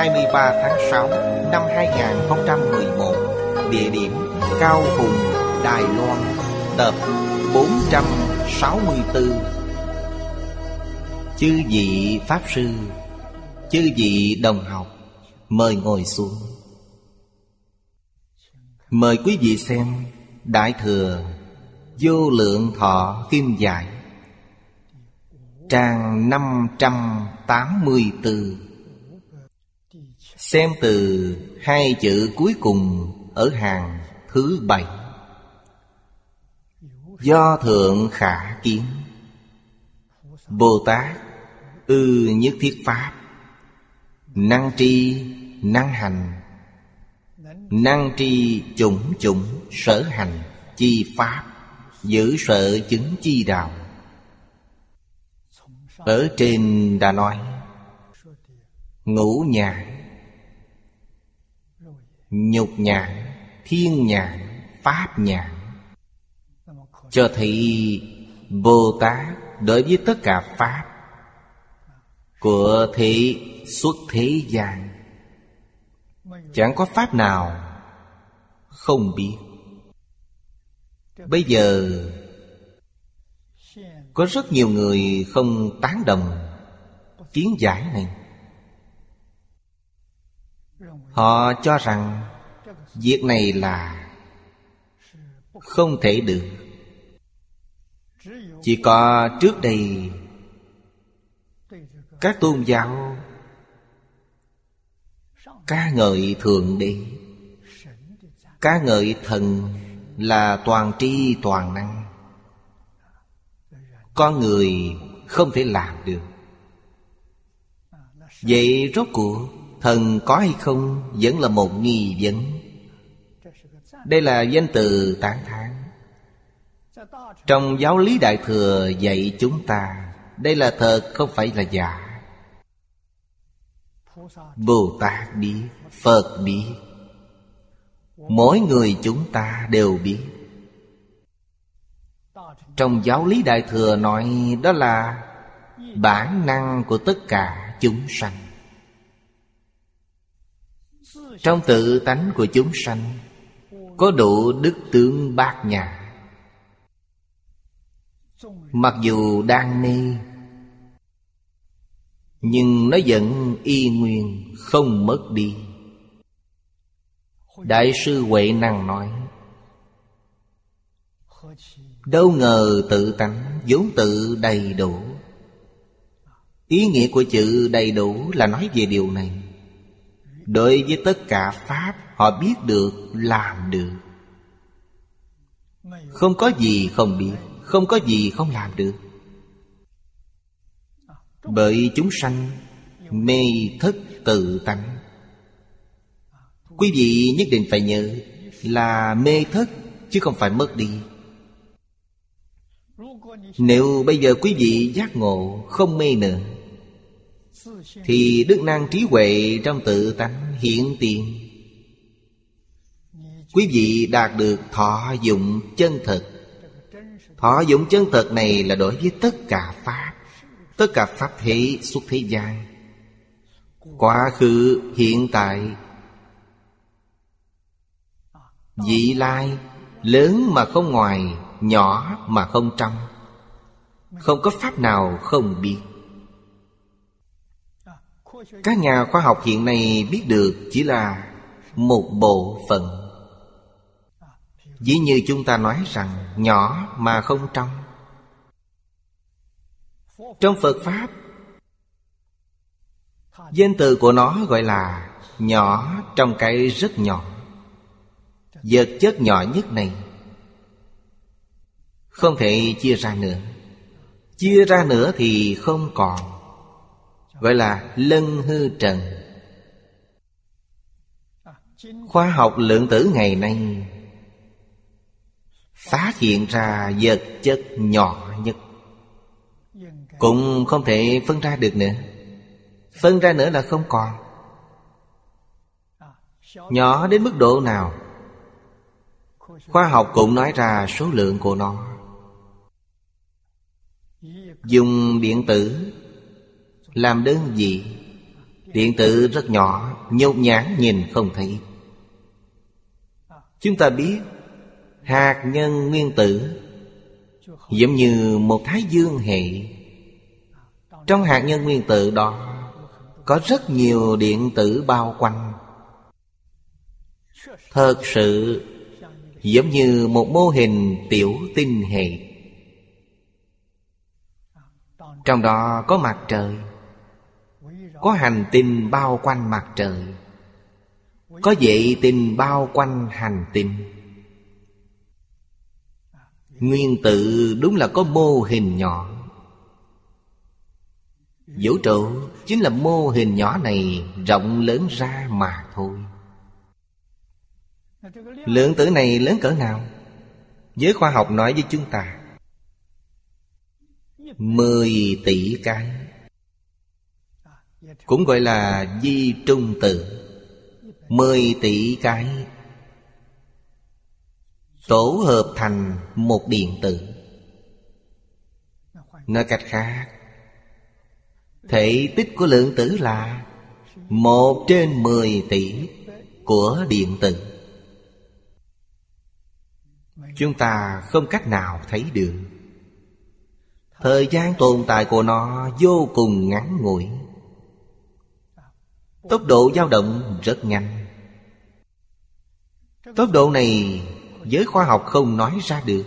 23 tháng 6 năm 2011 Địa điểm Cao Hùng, Đài Loan Tập 464 Chư vị Pháp Sư Chư vị đồng học Mời ngồi xuống. Mời quý vị xem Đại Thừa Vô Lượng Thọ Kim Giải Trang 584 Xem từ hai chữ cuối cùng ở hàng thứ bảy. Do Thượng Khả Kiến, Bồ Tát, ư nhất thiết Pháp, Năng tri, năng hành, Năng tri chủng chủng sở hành chi Pháp, Giữ sợ chứng chi đạo. Ở trên đã nói, Ngũ nhạc Nhục nhãn, thiên nhãn, pháp nhãn. Cho thấy Bồ Tát đối với tất cả Pháp Của thế xuất thế gian Chẳng có Pháp nào Không biết. Bây giờ Có rất nhiều người không tán đồng Kiến giải này. Họ cho rằng Việc này là Không thể được. Chỉ có trước đây, Các tôn giáo Ca ngợi Thượng Đế, Ca ngợi thần là toàn tri toàn năng. Con người không thể làm được. Vậy rốt cuộc Thần có hay không Vẫn là một nghi vấn. Đây là danh từ tán thán. Trong giáo lý Đại Thừa dạy chúng ta, Đây là thật, không phải là giả. Bồ Tát biết, Phật biết. Mỗi người chúng ta đều biết. Trong giáo lý Đại Thừa nói Đó là Bản năng của tất cả chúng sanh trong tự tánh của chúng sanh, Có đủ đức tướng bát nhà Mặc dù đang ni, Nhưng nó vẫn y nguyên, không mất đi. Đại sư Huệ Năng nói, Đâu ngờ tự tánh vốn tự đầy đủ. Ý nghĩa của chữ đầy đủ là nói về điều này. Đối với tất cả Pháp Họ biết được, làm được. Không có gì không biết Không có gì không làm được. Bởi chúng sanh Mê thất tự tánh. Quý vị nhất định phải nhớ Là mê thất Chứ không phải mất đi. Nếu bây giờ quý vị giác ngộ Không mê nữa thì đức năng trí huệ trong tự tánh hiện tiền. Quý vị đạt được thọ dụng chân thực. Thọ dụng chân thực này là đối với tất cả Pháp Tất cả Pháp thế xuất thế gian. Quá khứ, hiện tại Vị lai Lớn mà không ngoài Nhỏ mà không trong. Không có Pháp nào không biết. Các nhà khoa học hiện nay biết được chỉ là một bộ phận. Ví như chúng ta nói rằng, nhỏ mà không trong. Trong Phật Pháp, Danh từ của nó gọi là nhỏ trong cái rất nhỏ. Vật chất nhỏ nhất này Không thể chia ra nữa. Chia ra nữa thì không còn. Gọi là lân hư trần. Khoa học lượng tử ngày nay Phát hiện ra vật chất nhỏ nhất. Cũng không thể phân ra được nữa. Phân ra nữa là không còn. Nhỏ đến mức độ nào? Khoa học cũng nói ra số lượng của nó. Dùng điện tử làm đơn vị. Điện tử rất nhỏ, Nhột nhãn nhìn không thấy. Chúng ta biết, Hạt nhân nguyên tử Giống như một thái dương hệ. Trong hạt nhân nguyên tử đó, Có rất nhiều điện tử bao quanh. Thật sự, Giống như một mô hình tiểu tinh hệ. Trong đó có mặt trời có hành tinh bao quanh mặt trời, Có vệ tinh bao quanh hành tinh. Nguyên tử đúng là có mô hình nhỏ. Vũ trụ chính là mô hình nhỏ này rộng lớn ra mà thôi. Lượng tử này lớn cỡ nào? Giới khoa học nói với chúng ta, Mười tỷ cái. Cũng gọi là di trung tử Mười tỷ cái. Tổ hợp thành một điện tử. Nói cách khác, Thể tích của lượng tử là Một trên mười tỷ của điện tử. Chúng ta không cách nào thấy được. Thời gian tồn tại của nó vô cùng ngắn ngủi. Tốc độ dao động rất nhanh. Tốc độ này giới khoa học không nói ra được.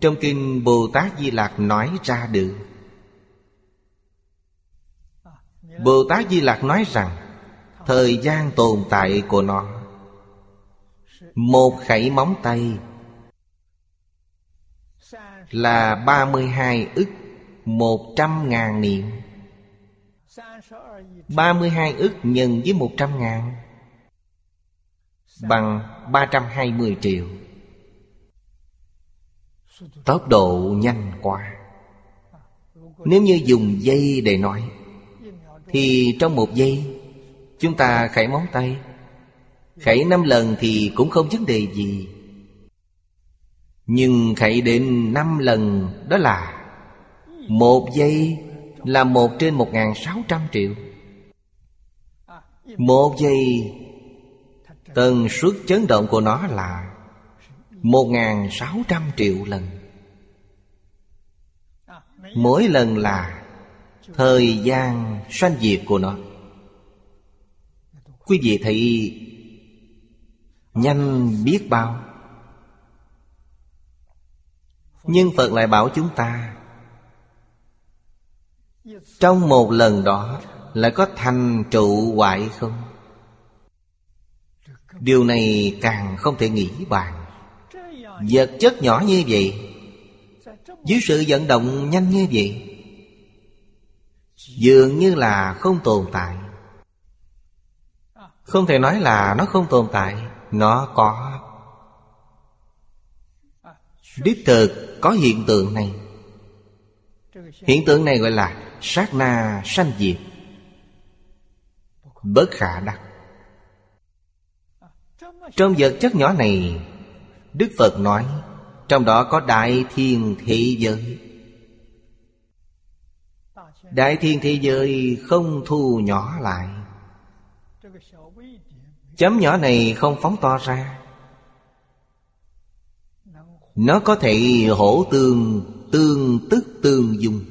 Trong kinh Bồ Tát Di Lạc nói ra được. Bồ Tát Di Lạc nói rằng, Thời gian tồn tại của nó. Một khẩy móng tay Là 32 ức một trăm ngàn niệm. 32 ức nhân với một trăm ngàn. Bằng 320 triệu. Tốc độ nhanh quá. Nếu như dùng dây để nói, Thì trong một giây, Chúng ta khẩy móng tay. Khẩy năm lần thì cũng không vấn đề gì. Nhưng khẩy đến năm lần, đó là Một giây là một trên một ngàn sáu trăm triệu. Một giây, Tần suất chấn động của nó là Một ngàn sáu trăm triệu lần. Mỗi lần là Thời gian sanh diệt của nó. Quý vị thấy Nhanh biết bao. Nhưng Phật lại bảo chúng ta trong một lần đó, Lại có thành trụ hoại không? Điều này càng không thể nghĩ bàn. Vật chất nhỏ như vậy, Dưới sự vận động nhanh như vậy, Dường như là không tồn tại. Không thể nói là nó không tồn tại, nó có. Đích thực có hiện tượng này. Hiện tượng này gọi là sát na sanh diệt. Bất khả đắc trong vật chất nhỏ này, đức phật nói, trong đó có đại thiên thế giới. Đại thiên thế giới không thu nhỏ lại. Chấm nhỏ này không phóng to ra. Nó có thể hỗ tương Tương tức tương dung.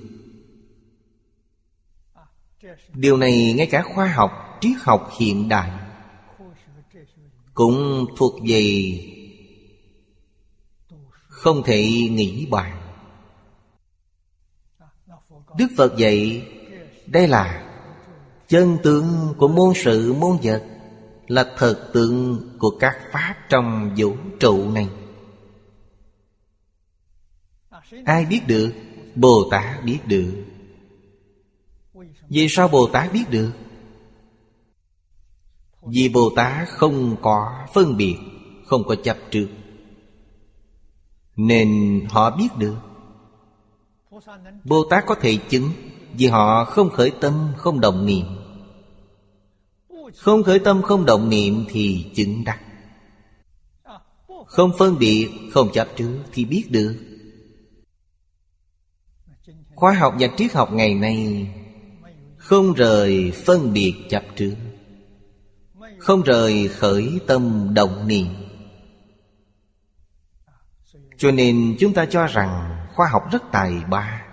Điều này ngay cả khoa học, triết học hiện đại Cũng thuộc về Không thể nghĩ bàn Đức Phật dạy Đây là Chân tướng của môn sự môn vật Là thật tượng của các pháp trong vũ trụ này Ai biết được? Bồ Tát biết được vì sao Bồ Tát biết được? Vì Bồ Tát không có phân biệt Không có chấp trước. Nên họ biết được. Bồ Tát có thể chứng Vì họ không khởi tâm, không động niệm. Không khởi tâm, không động niệm thì chứng đắc. Không phân biệt, không chấp trước thì biết được. Khoa học và triết học ngày nay không rời phân biệt chấp trước Không rời khởi tâm động niệm Cho nên chúng ta cho rằng khoa học rất tài ba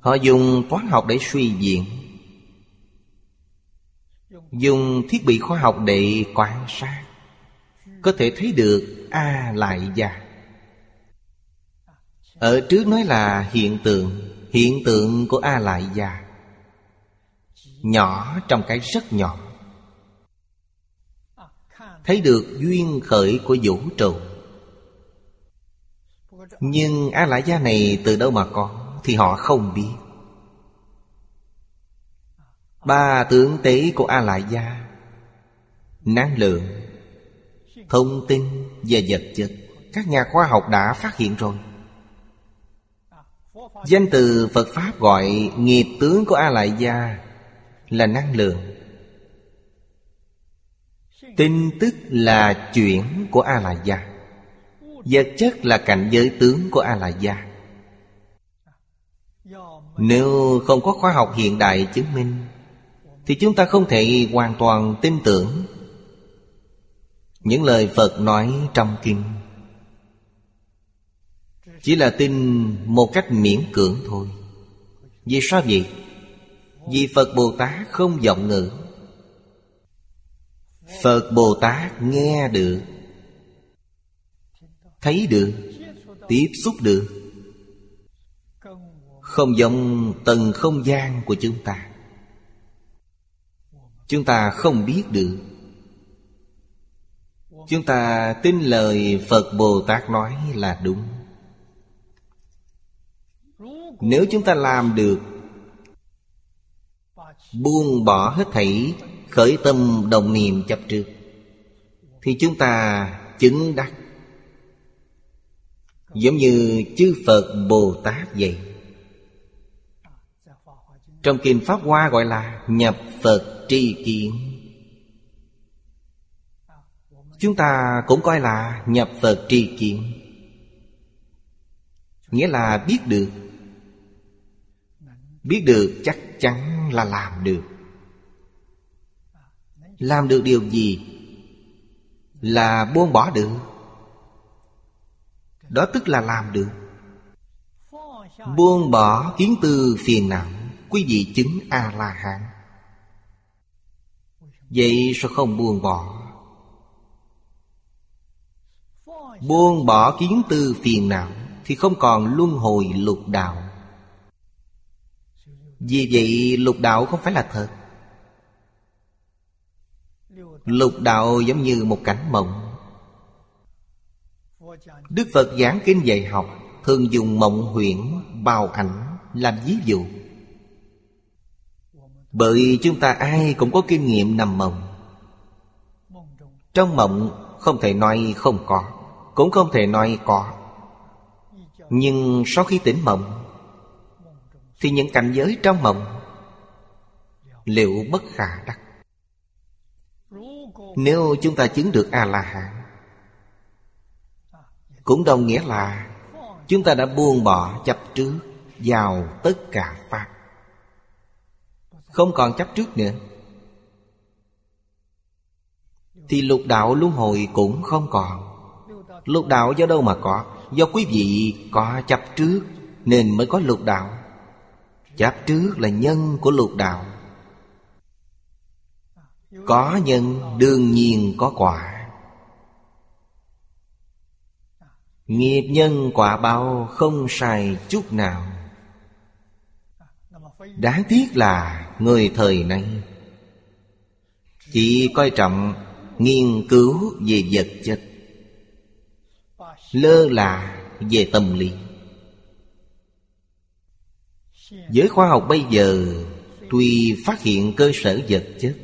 Họ dùng toán học để suy diễn, Dùng thiết bị khoa học để quan sát, Có thể thấy được A lại già. Ở trước nói là hiện tượng Hiện tượng của A lại gia Nhỏ trong cái rất nhỏ. Thấy được duyên khởi của vũ trụ. Nhưng A lại gia này từ đâu mà có Thì họ không biết. Ba tướng tế của A Lại Gia Năng lượng, Thông tin và vật chất, Các nhà khoa học đã phát hiện rồi. Danh từ Phật Pháp gọi nghiệp tướng của A Lại Gia Là năng lượng. Tin tức là chuyển của A Lại Gia Vật chất là cảnh giới tướng của A Lại Gia Nếu không có khoa học hiện đại chứng minh, thì chúng ta không thể hoàn toàn tin tưởng những lời phật nói trong kinh chỉ là tin một cách miễn cưỡng thôi. Vì sao vậy? Vì phật bồ tát không giọng ngữ. Phật bồ tát nghe được, thấy được, tiếp xúc được. Không giống tầng không gian của chúng ta. Chúng ta không biết được. Chúng ta tin lời Phật Bồ Tát nói là đúng. Nếu chúng ta làm được, Buông bỏ hết thảy Khởi tâm đồng niệm chấp trước, Thì chúng ta chứng đắc. Giống như chư Phật Bồ Tát vậy. Trong Kinh Pháp Hoa gọi là nhập Phật tri kiến. Chúng ta cũng coi là nhập Phật tri kiến. Nghĩa là biết được Biết được chắc chắn là làm được. Làm được điều gì? Là buông bỏ được. Đó tức là làm được. Buông bỏ kiến tư phiền não, Quý vị chứng A-la-hán. Vậy sao không buông bỏ? Buông bỏ kiến tư phiền não Thì không còn luân hồi lục đạo. Vì vậy lục đạo không phải là thật. Lục đạo giống như một cảnh mộng. Đức Phật giảng kinh dạy học Thường dùng mộng huyễn, bào ảnh làm ví dụ. Bởi chúng ta ai cũng có kinh nghiệm nằm mộng. Trong mộng không thể nói không có Cũng không thể nói có. Nhưng sau khi tỉnh mộng thì những cảnh giới trong mộng Liệu bất khả đắc. Nếu chúng ta chứng được A-la-hán, Cũng đồng nghĩa là Chúng ta đã buông bỏ chấp trước, Vào tất cả Pháp. Không còn chấp trước nữa. Thì lục đạo luân hồi cũng không còn. Lục đạo do đâu mà có? Do quý vị có chấp trước Nên mới có lục đạo. Chấp trước là nhân của lục đạo. Có nhân, đương nhiên có quả. Nghiệp nhân quả báo không sai chút nào. Đáng tiếc là người thời nay, Chỉ coi trọng nghiên cứu về vật chất, Lơ là về tâm lý. Giới khoa học bây giờ Tuy phát hiện cơ sở vật chất,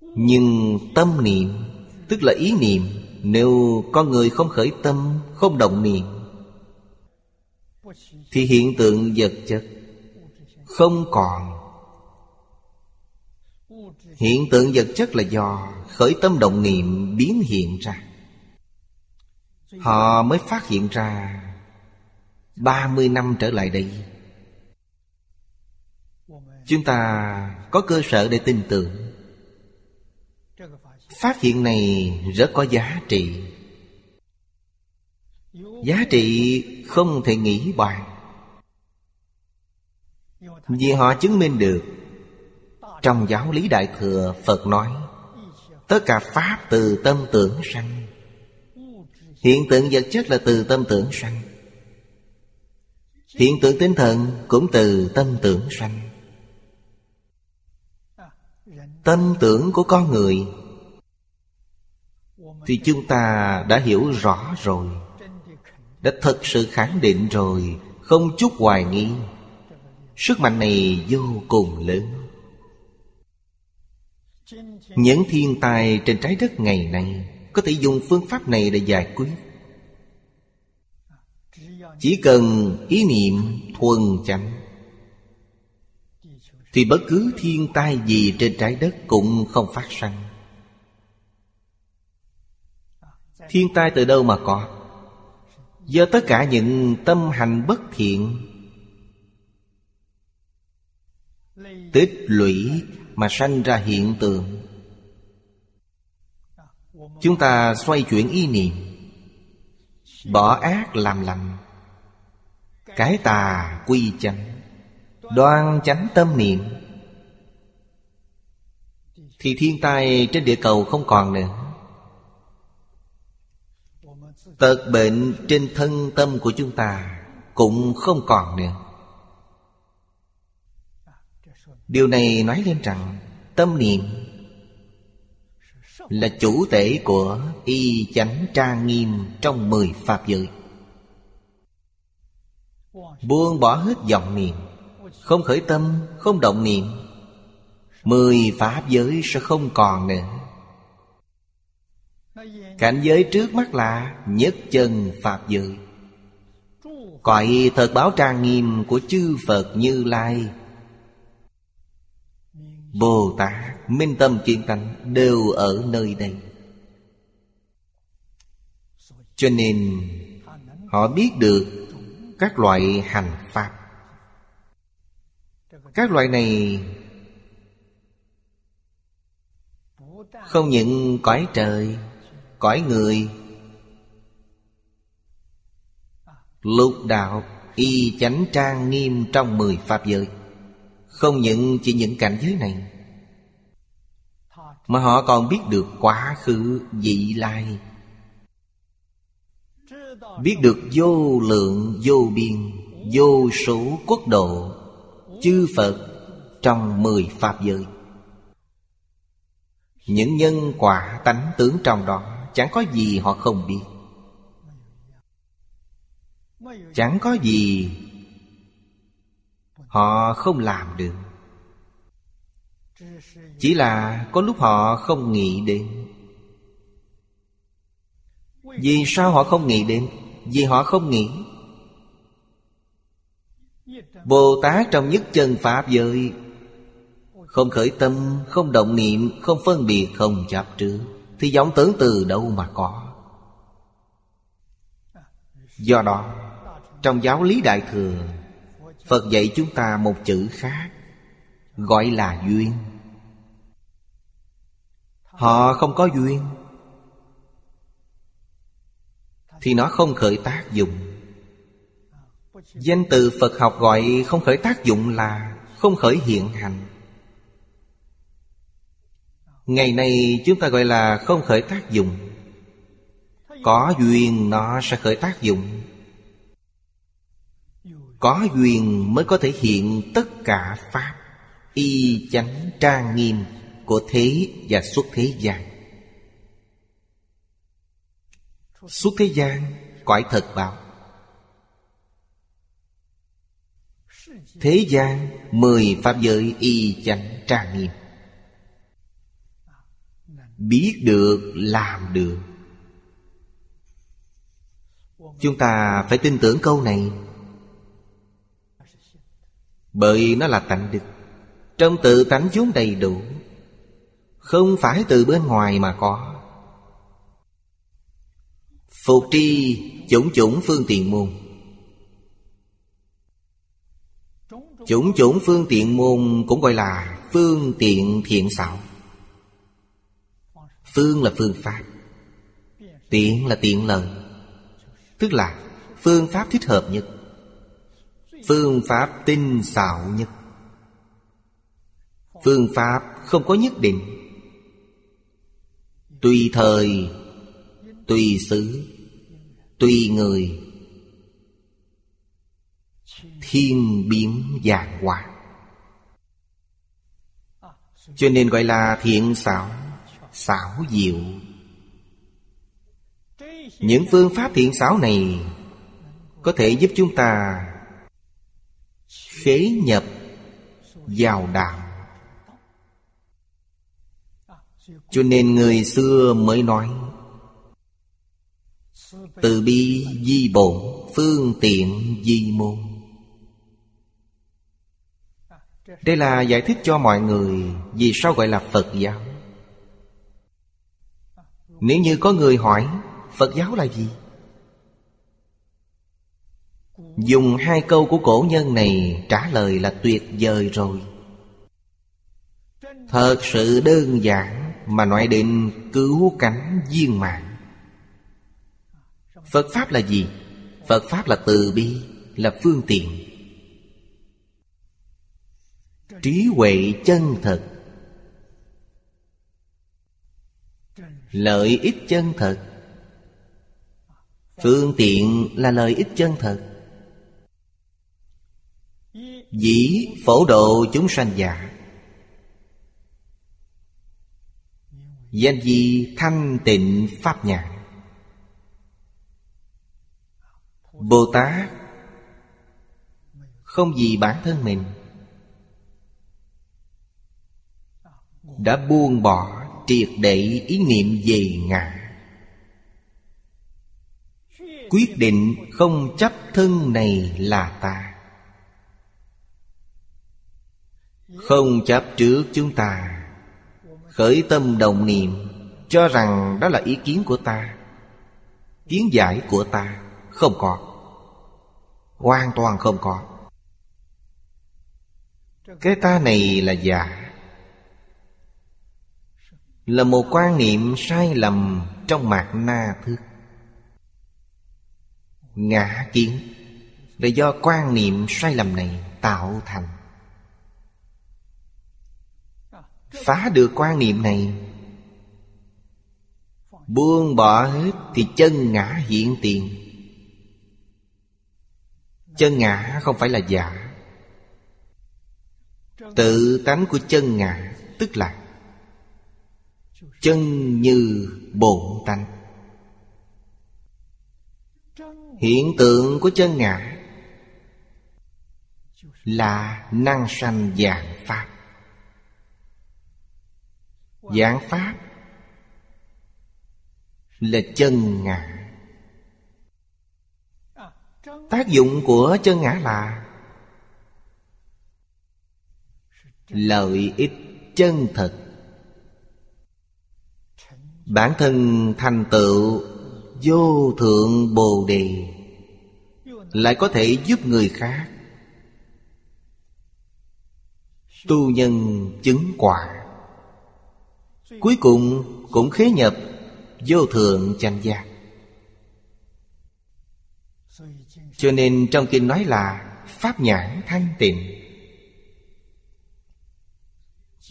Nhưng tâm niệm, Tức là ý niệm, Nếu con người không khởi tâm, Không động niệm, Thì hiện tượng vật chất Không còn. Hiện tượng vật chất là do Khởi tâm động niệm biến hiện ra. Họ mới phát hiện ra 30 năm trở lại đây. Chúng ta có cơ sở để tin tưởng. Phát hiện này rất có giá trị. Giá trị không thể nghĩ bàn. Vì họ chứng minh được, Trong giáo lý Đại Thừa Phật nói, Tất cả Pháp từ tâm tưởng sanh. Hiện tượng vật chất là từ tâm tưởng sanh. Hiện tượng tinh thần cũng từ tâm tưởng sanh. Tâm tưởng của con người Thì chúng ta đã hiểu rõ rồi, Đã thật sự khẳng định rồi, Không chút hoài nghi. Sức mạnh này vô cùng lớn. Những thiên tai trên trái đất ngày nay Có thể dùng phương pháp này để giải quyết chỉ cần ý niệm thuần chánh, Thì bất cứ thiên tai gì trên trái đất cũng không phát sanh. Thiên tai từ đâu mà có? Do tất cả những tâm hành bất thiện, Tích lũy mà sanh ra hiện tượng. Chúng ta xoay chuyển ý niệm, Bỏ ác làm lành cái tà quy chánh, Đoan chánh tâm niệm. Thì thiên tai trên địa cầu không còn nữa. Tật bệnh trên thân tâm của chúng ta Cũng không còn nữa. Điều này nói lên rằng Tâm niệm Là chủ thể của y chánh trang nghiêm Trong mười pháp giới. Buông bỏ hết vọng niệm Không khởi tâm, không động niệm Mười pháp giới sẽ không còn nữa. Cảnh giới trước mắt là Nhất chân Pháp giới. Cõi thật báo trang nghiêm của chư Phật Như Lai. Bồ Tát, Minh Tâm Kiên Tánh Đều ở nơi đây. Cho nên Họ biết được các loại hành pháp. Các loại này không những cõi trời, cõi người, lục đạo, y chánh trang nghiêm trong mười pháp giới, không những chỉ những cảnh giới này, mà họ còn biết được quá khứ, vị lai Biết được vô lượng, vô biên, Vô số quốc độ, Chư Phật Trong mười Pháp giới. Những nhân quả tánh tướng trong đó, Chẳng có gì họ không biết. Chẳng có gì Họ không làm được. Chỉ là có lúc họ không nghĩ đến vì sao họ không nghĩ đến? Vì họ không nghĩ. Bồ Tát trong nhất chân Pháp giới, Không khởi tâm, Không động niệm, Không phân biệt, Không chấp trước Thì giống tưởng từ đâu mà có. Do đó, Trong giáo lý Đại Thừa, Phật dạy chúng ta một chữ khác, Gọi là duyên. Họ không có duyên thì nó không khởi tác dụng. Danh từ Phật học gọi không khởi tác dụng là Không khởi hiện hành. Ngày nay chúng ta gọi là không khởi tác dụng. Có duyên nó sẽ khởi tác dụng. Có duyên mới có thể hiện tất cả Pháp, Y chánh trang nghiêm Của thế và xuất thế gian. Suốt thế gian, Cõi thật bảo Thế gian, Mười Pháp giới y chánh trang nghiêm. Biết được, làm được. Chúng ta phải tin tưởng câu này. Bởi nó là tánh đức. Trong tự tánh vốn đầy đủ, Không phải từ bên ngoài mà có. Phục tri chủng chủng phương tiện môn. Chủng chủng phương tiện môn cũng gọi là phương tiện thiện xảo. Phương là phương pháp, Tiện là tiện lợi, Tức là phương pháp thích hợp nhất, Phương pháp tinh xảo nhất. Phương pháp không có nhất định, Tùy thời, Tùy xứ. Tùy người. Thiên biến dạng hóa Cho nên gọi là thiện xảo Xảo diệu. Những phương pháp thiện xảo này Có thể giúp chúng ta Khế nhập vào đạo. Cho nên người xưa mới nói từ bi di bổn, Phương tiện di môn. Đây là giải thích cho mọi người Vì sao gọi là Phật giáo. Nếu như có người hỏi, Phật giáo là gì? Dùng hai câu của cổ nhân này Trả lời là tuyệt vời rồi. Thật sự đơn giản Mà nói đến cứu cánh viên mạng Phật Pháp là gì? Phật Pháp là từ bi, Là phương tiện. Trí huệ chân thật. Lợi ích chân thật. Phương tiện là lợi ích chân thật. Dĩ phổ độ chúng sanh giả. Danh di thanh tịnh pháp nhạc. Bồ Tát Không vì bản thân mình, Đã buông bỏ triệt để ý niệm về ngã Quyết định không chấp thân này là ta. Không chấp trước chúng ta, Khởi tâm đồng niệm, Cho rằng đó là ý kiến của ta, Kiến giải của ta. Không có. Hoàn toàn không có. Cái ta này là giả Là một quan niệm sai lầm Trong mạc na thức Ngã kiến Là do quan niệm sai lầm này tạo thành. Phá được quan niệm này, Buông bỏ hết Thì chân ngã hiện tiền. Chân ngã không phải là giả. Tự tánh của chân ngã, Tức là Chân như bổn tánh. Hiện tượng của chân ngã Là năng sanh dạng Pháp. Dạng Pháp Là chân ngã. Tác dụng của chân ngã là Lợi ích chân thật. Bản thân thành tựu Vô thượng Bồ Đề Lại có thể giúp người khác. Tu nhân chứng quả. Cuối cùng cũng khế nhập Vô thượng chánh giác. Cho nên trong kinh nói là Pháp nhãn thanh tịnh.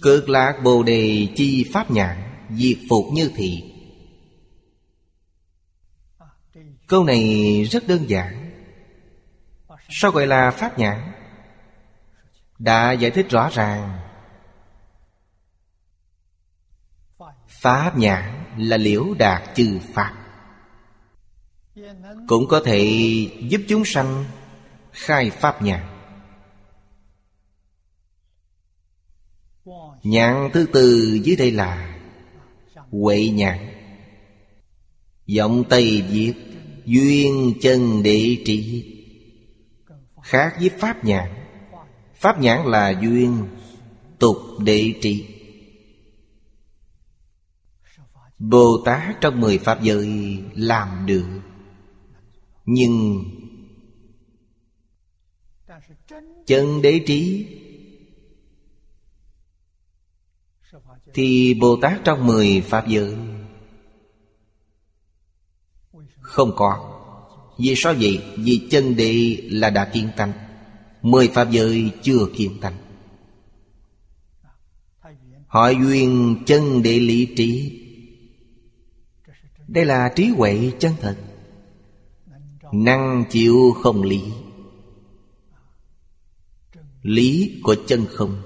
Cực lạc bồ đề chi pháp nhãn, Diệt phục như thị. Câu này rất đơn giản. Sao gọi là pháp nhãn? Đã giải thích rõ ràng. Pháp nhãn là liễu đạt chư Pháp. Cũng có thể giúp chúng sanh khai Pháp nhãn Nhãn thứ tư dưới đây là Huệ nhãn. Giọng Tây Việt Duyên chân đệ trị. Khác với Pháp nhãn Pháp nhãn là duyên Tục đệ trị. Bồ Tát trong mười Pháp giới làm được. Nhưng Chân đế trí Thì Bồ Tát trong mười Pháp giới Không có. Vì sao vậy? Vì chân đế là đã kiên tánh. Mười Pháp giới chưa kiên tánh. Họ duyên chân đế lý trí. Đây là trí huệ chân thật. Năng chịu không lý. Lý của chân không?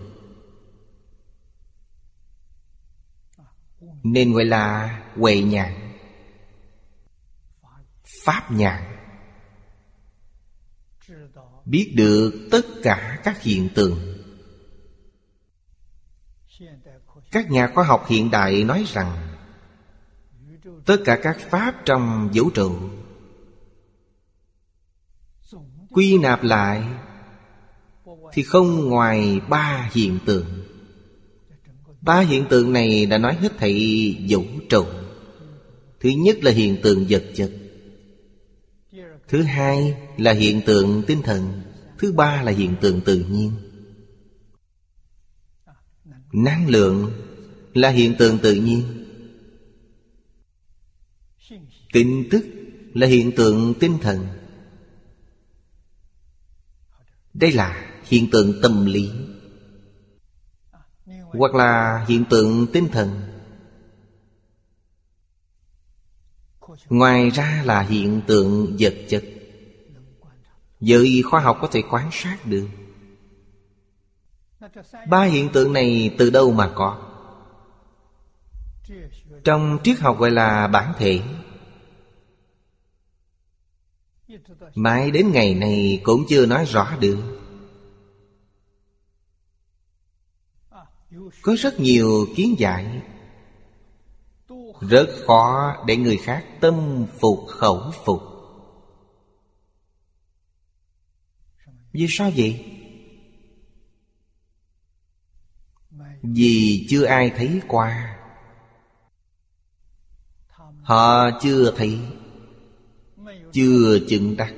Nên gọi là huệ nhãn. Pháp nhãn. Biết được tất cả các hiện tượng. Các nhà khoa học hiện đại nói rằng, Tất cả các pháp trong vũ trụ Quy nạp lại Thì không ngoài ba hiện tượng. Ba hiện tượng này đã nói hết thảy vũ trụ. Thứ nhất là hiện tượng vật chất. Thứ hai là hiện tượng tinh thần. Thứ ba là hiện tượng tự nhiên. Năng lượng là hiện tượng tự nhiên. Tin tức là hiện tượng tinh thần. Đây là hiện tượng tâm lý. Hoặc là hiện tượng tinh thần. Ngoài ra là hiện tượng vật chất. Giới khoa học có thể quan sát được. Ba hiện tượng này từ đâu mà có? Trong triết học gọi là bản thể mãi đến ngày này cũng chưa nói rõ được. Có rất nhiều kiến giải. Rất khó để người khác tâm phục, khẩu phục. Vì sao vậy? Vì chưa ai thấy qua. Họ chưa thấy. Chưa chứng đắc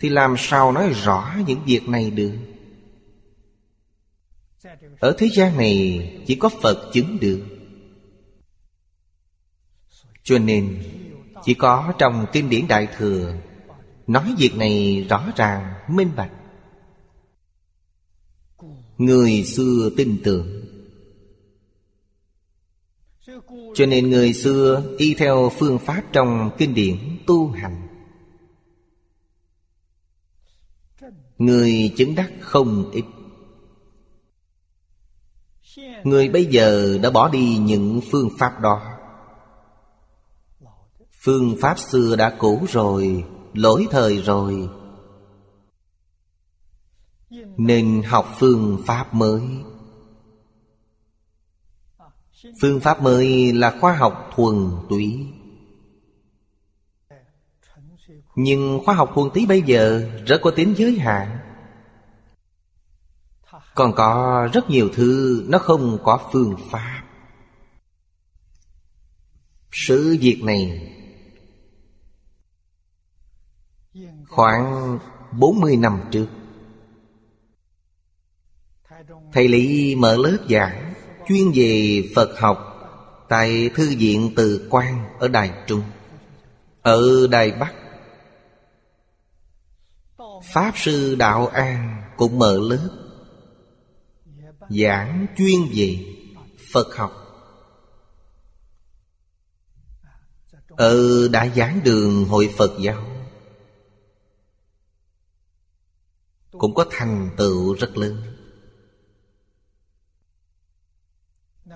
Thì làm sao nói rõ những việc này được? Ở thế gian này chỉ có Phật chứng được. Cho nên Chỉ có trong kinh điển Đại Thừa Nói việc này rõ ràng, minh bạch. Người xưa tin tưởng. Cho nên người xưa y theo phương pháp trong kinh điển tu hành. Người chứng đắc không ít. Người bây giờ đã bỏ đi những phương pháp đó. Phương pháp xưa đã cũ rồi, Lỗi thời rồi. Nên học phương pháp mới. Phương pháp mới là khoa học thuần túy. Nhưng khoa học huân tí bây giờ rất có tính giới hạn. Còn có rất nhiều thứ nó không có phương pháp. Sự việc này Khoảng 40 năm trước, Thầy Lý mở lớp giảng Chuyên về Phật học Tại Thư viện Từ Quan ở Đài Trung, Ở Đài Bắc. Pháp Sư Đạo An cũng mở lớp. Giảng chuyên về Phật học. Ờ, Ở Đại giảng đường Hội Phật giáo. Cũng có thành tựu rất lớn.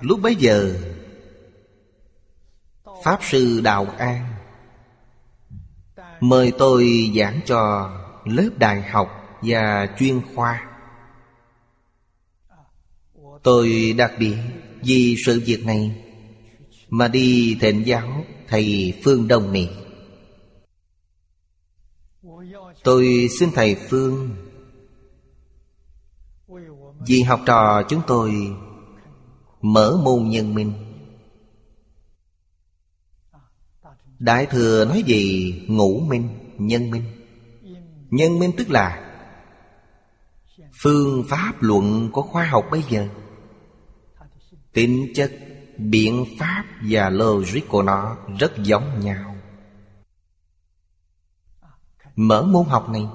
Lúc bấy giờ, Pháp Sư Đạo An Mời tôi giảng cho lớp đại học và chuyên khoa. Tôi đặc biệt vì sự việc này Mà đi thịnh giáo thầy Phương Đông này Tôi xin thầy Phương Vì học trò chúng tôi Mở môn nhân minh. Đại thừa nói gì ngũ minh, nhân minh. Nhân minh tức là Phương pháp luận của khoa học bây giờ. Tính chất, biện pháp và logic của nó rất giống nhau. Mở môn học này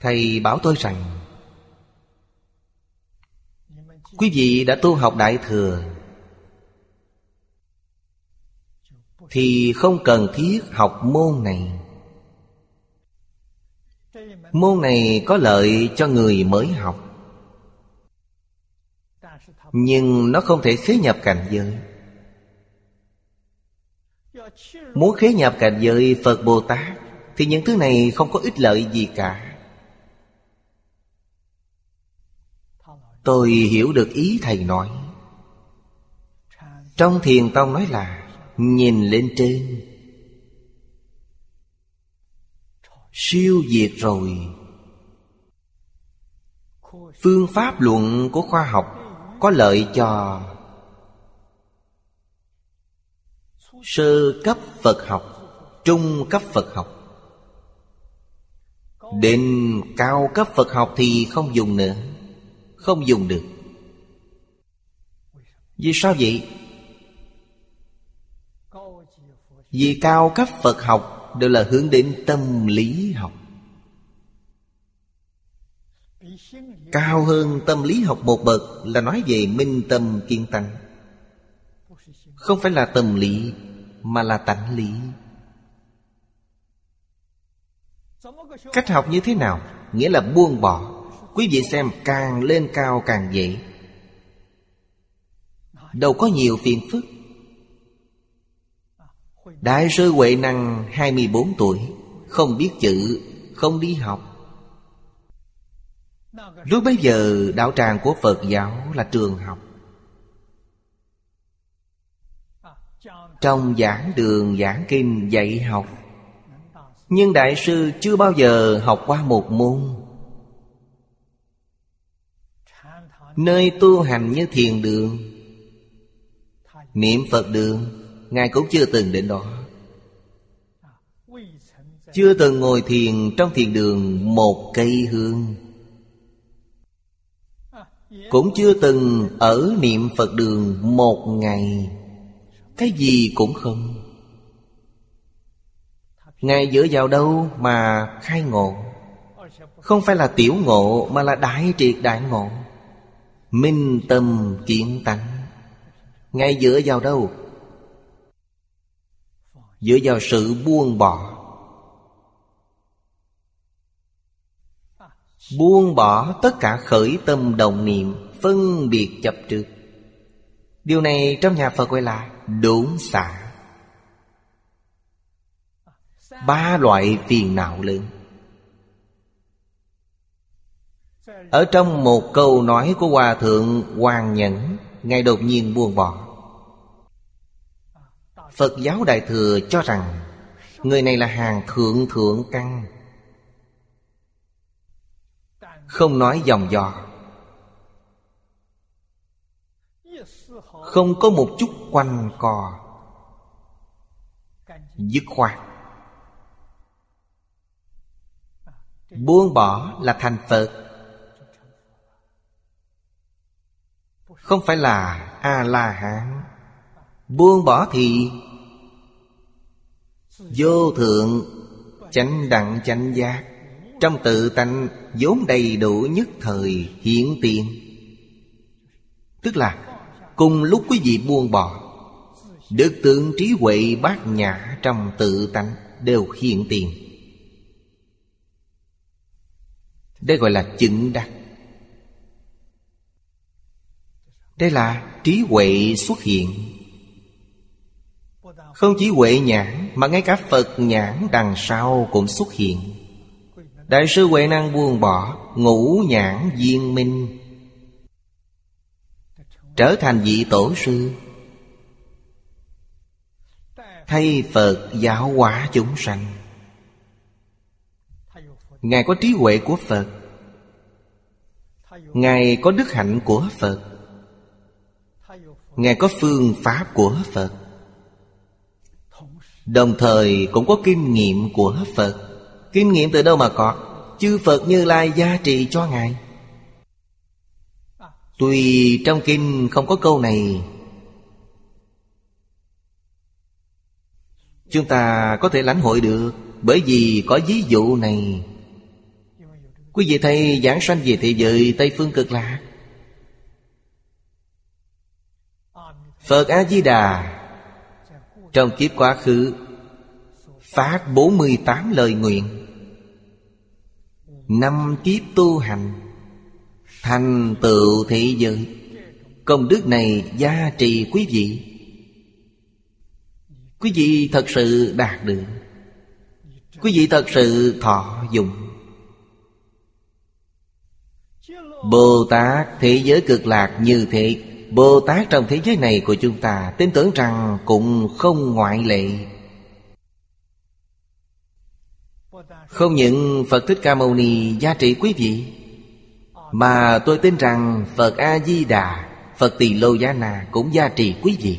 Thầy bảo tôi rằng Quý vị đã tu học Đại Thừa Thì không cần thiết học môn này. Môn này có lợi cho người mới học, Nhưng nó không thể khế nhập cảnh giới. Muốn khế nhập cảnh giới Phật Bồ Tát Thì những thứ này không có ích lợi gì cả. Tôi hiểu được ý thầy nói. Trong thiền tông nói là Nhìn lên trên. Siêu diệt rồi. Phương pháp luận của khoa học Có lợi cho Sơ cấp Phật học, Trung cấp Phật học. Đến cao cấp Phật học thì không dùng nữa, Không dùng được. Vì sao vậy? Vì cao cấp Phật học đều là hướng đến tâm lý học. Cao hơn tâm lý học một bậc là nói về minh tâm kiên tăng Không phải là tâm lý, mà là tánh lý. Cách học như thế nào? Nghĩa là buông bỏ. Quý vị xem, càng lên cao càng dễ. Đâu có nhiều phiền phức. Đại sư Huệ Năng 24 tuổi, Không biết chữ, Không đi học. Lúc bấy giờ, đạo tràng của Phật giáo là trường học. Trong giảng đường, giảng kinh, dạy học, Nhưng Đại sư chưa bao giờ học qua một môn. Nơi tu hành như thiền đường, Niệm Phật đường Ngài cũng chưa từng đến đó. Chưa từng ngồi thiền trong thiền đường một cây hương. Cũng chưa từng ở niệm Phật đường một ngày. Cái gì cũng không. Ngài dựa vào đâu mà khai ngộ? Không phải là tiểu ngộ mà là đại triệt đại ngộ. Minh tâm kiến tánh. Ngài dựa vào đâu? Dựa vào sự buông bỏ. Buông bỏ tất cả khởi tâm đồng niệm, phân biệt chấp trước. Điều này trong nhà phật gọi là đốn xả. Ba loại phiền não lớn. Ở trong một câu nói của hòa thượng hoàng nhẫn, ngài đột nhiên buông bỏ. Phật giáo Đại Thừa cho rằng, Người này là hàng thượng thượng căn. Không nói dòng dò. Không có một chút quanh co. Dứt khoát. Buông bỏ là thành Phật. Không phải là A-la-hán Buông bỏ thì Vô thượng, Chánh đặng chánh giác. Trong tự tánh vốn đầy đủ nhất thời hiện tiền. Tức là, Cùng lúc quý vị buông bỏ, được tượng trí huệ bát nhã trong tự tánh Đều hiện tiền. Đây gọi là chứng đắc. Đây là trí huệ xuất hiện. Không chỉ huệ nhãn, Mà ngay cả Phật nhãn đằng sau cũng xuất hiện. Đại sư Huệ năng buông bỏ, Ngũ nhãn viên minh, Trở thành vị tổ sư. Thay Phật giáo hóa chúng sanh. Ngài có trí huệ của Phật. Ngài có đức hạnh của Phật. Ngài có phương pháp của Phật. Đồng thời cũng có kinh nghiệm của Phật. Kinh nghiệm từ đâu mà có? Chư Phật Như Lai gia trị cho Ngài. Tuy trong kinh không có câu này, Chúng ta có thể lãnh hội được Bởi vì có ví dụ này. Quý vị thầy giảng sanh về thế giới Tây Phương Cực Lạc Phật A-di-đà trong kiếp quá khứ, Phát 48 lời nguyện. Năm kiếp tu hành, Thành tựu thị giới. Công đức này gia trì quý vị. Quý vị thật sự đạt được. Quý vị thật sự thọ dụng. Bồ Tát thế giới cực lạc như thế. Bồ Tát trong thế giới này của chúng ta Tin tưởng rằng cũng không ngoại lệ. Không những Phật Thích Ca Mâu Ni giá trị quý vị, Mà tôi tin rằng Phật A-di-đà, Phật Tỳ Lô Giá Na cũng gia trì quý vị.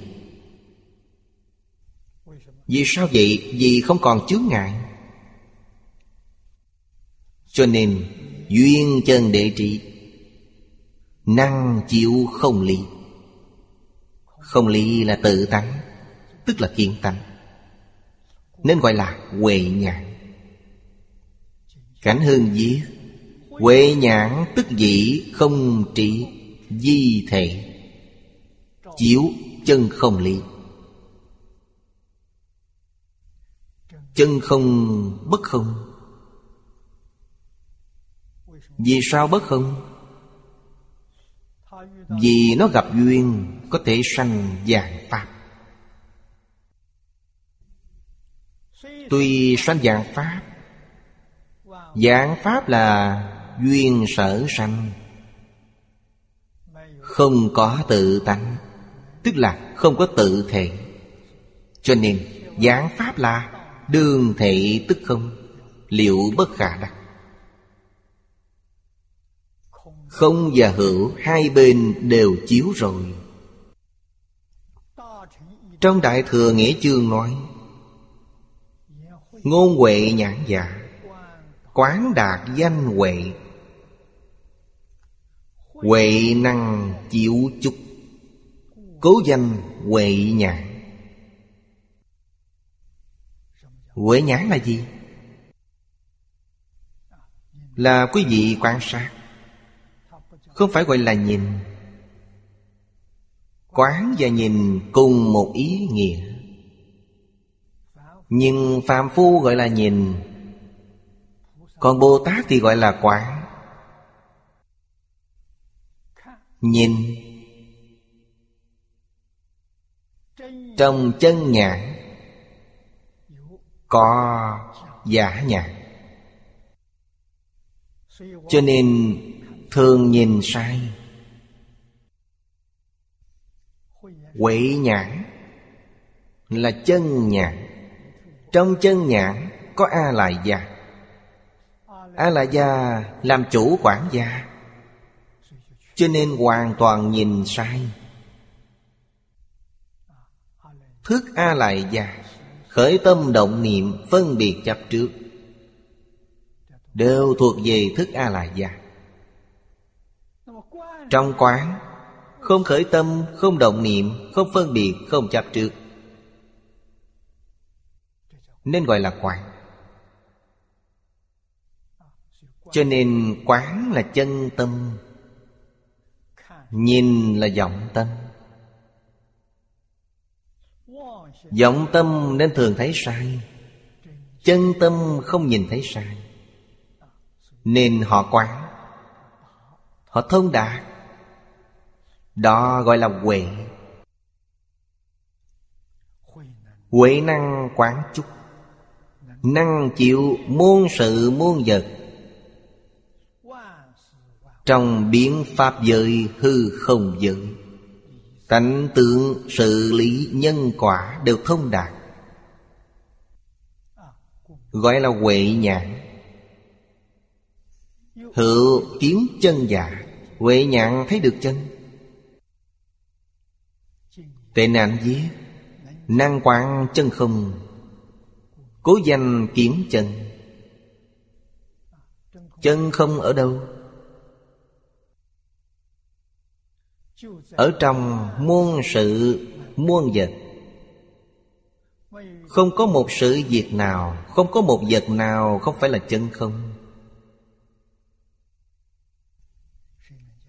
Vì sao vậy? Vì không còn chướng ngại. Cho nên, Duyên chân đệ trị, Năng chịu không lý không ly là tự tánh, Tức là kiên tánh. Nên gọi là huệ nhãn. Cảnh hương viết Huệ nhãn tức dĩ không trị, Di thể. Chiếu chân không ly Chân không bất không. Vì sao bất không? Vì nó gặp duyên có thể sanh dạng Pháp. Tuy sanh dạng Pháp Dạng Pháp là duyên sở sanh, Không có tự tánh, Tức là không có tự thể. Cho nên giảng Pháp là đương thể tức không, Liệu bất khả đắc. Không và hữu Hai bên đều chiếu rồi. Trong Đại Thừa Nghĩa Chương nói, Ngôn huệ nhãn giả, Quán đạt danh huệ. Huệ năng chịu chúc, Cố danh huệ nhãn. Huệ nhãn là gì? Là quý vị quan sát, Không phải gọi là nhìn. Quán và nhìn cùng một ý nghĩa. Nhưng phàm phu gọi là nhìn, Còn Bồ Tát thì gọi là quán. Nhìn Trong chân nhãn Có giả nhãn. Cho nên thường nhìn sai. Quệ nhãn Là chân nhãn. Trong chân nhãn có A lại gia A lại gia làm chủ quản gia, cho nên hoàn toàn nhìn sai. Thức A lại gia Khởi tâm động niệm phân biệt chấp trước, Đều thuộc về thức A lại gia Trong quán không khởi tâm, không động niệm Không phân biệt, không chấp trước Nên gọi là quán. Cho nên quán là chân tâm Nhìn là vọng tâm. Vọng tâm nên thường thấy sai Chân tâm không nhìn thấy sai. Nên họ quán Họ thông đạt đó gọi là huệ. Huệ năng quán chúc. Năng chịu muôn sự muôn vật. Trong biến pháp giới hư không giới cảnh tượng sự lý nhân quả đều thông đạt. Gọi là huệ nhãn. Hữu kiến chân giả, Huệ nhãn thấy được chân tệ nạn giết Năng quán chân không, Cố danh kiếm chân. Chân không ở đâu? Ở trong muôn sự, muôn vật. Không có một sự việc nào, Không có một vật nào không phải là chân không.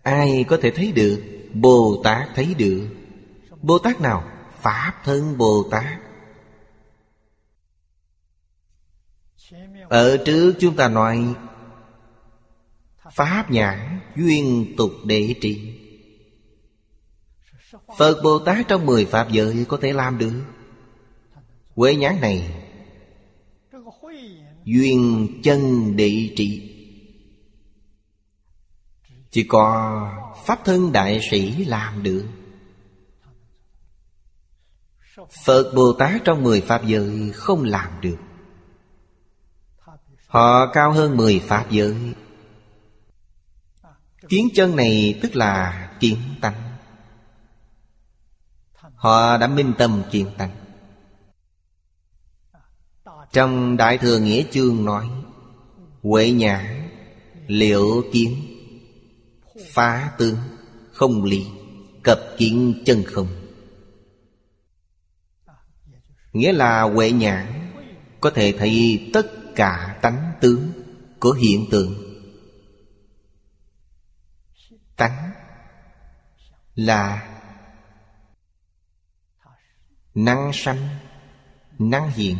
Ai có thể thấy được? Bồ Tát thấy được. Bồ Tát nào? Pháp thân Bồ Tát Ở trước chúng ta nói, Pháp nhãn duyên tục đệ trị. Phật Bồ Tát trong mười Pháp giới có thể làm được. Huệ nhãn này, Duyên chân đệ trị. Chỉ có Pháp thân đại sĩ làm được. Phật Bồ Tát trong mười Pháp giới không làm được. Họ cao hơn mười Pháp giới. Kiến chân này tức là kiến tánh. Họ đã minh tâm kiến tánh. Trong Đại Thừa Nghĩa Chương nói, Huệ nhãn Liệu kiến, Phá tướng, Không lý, Cập kiến chân không. Nghĩa là huệ nhãn Có thể thấy tất cả tánh tướng Của hiện tượng. Tánh Là Năng sanh, Năng hiện.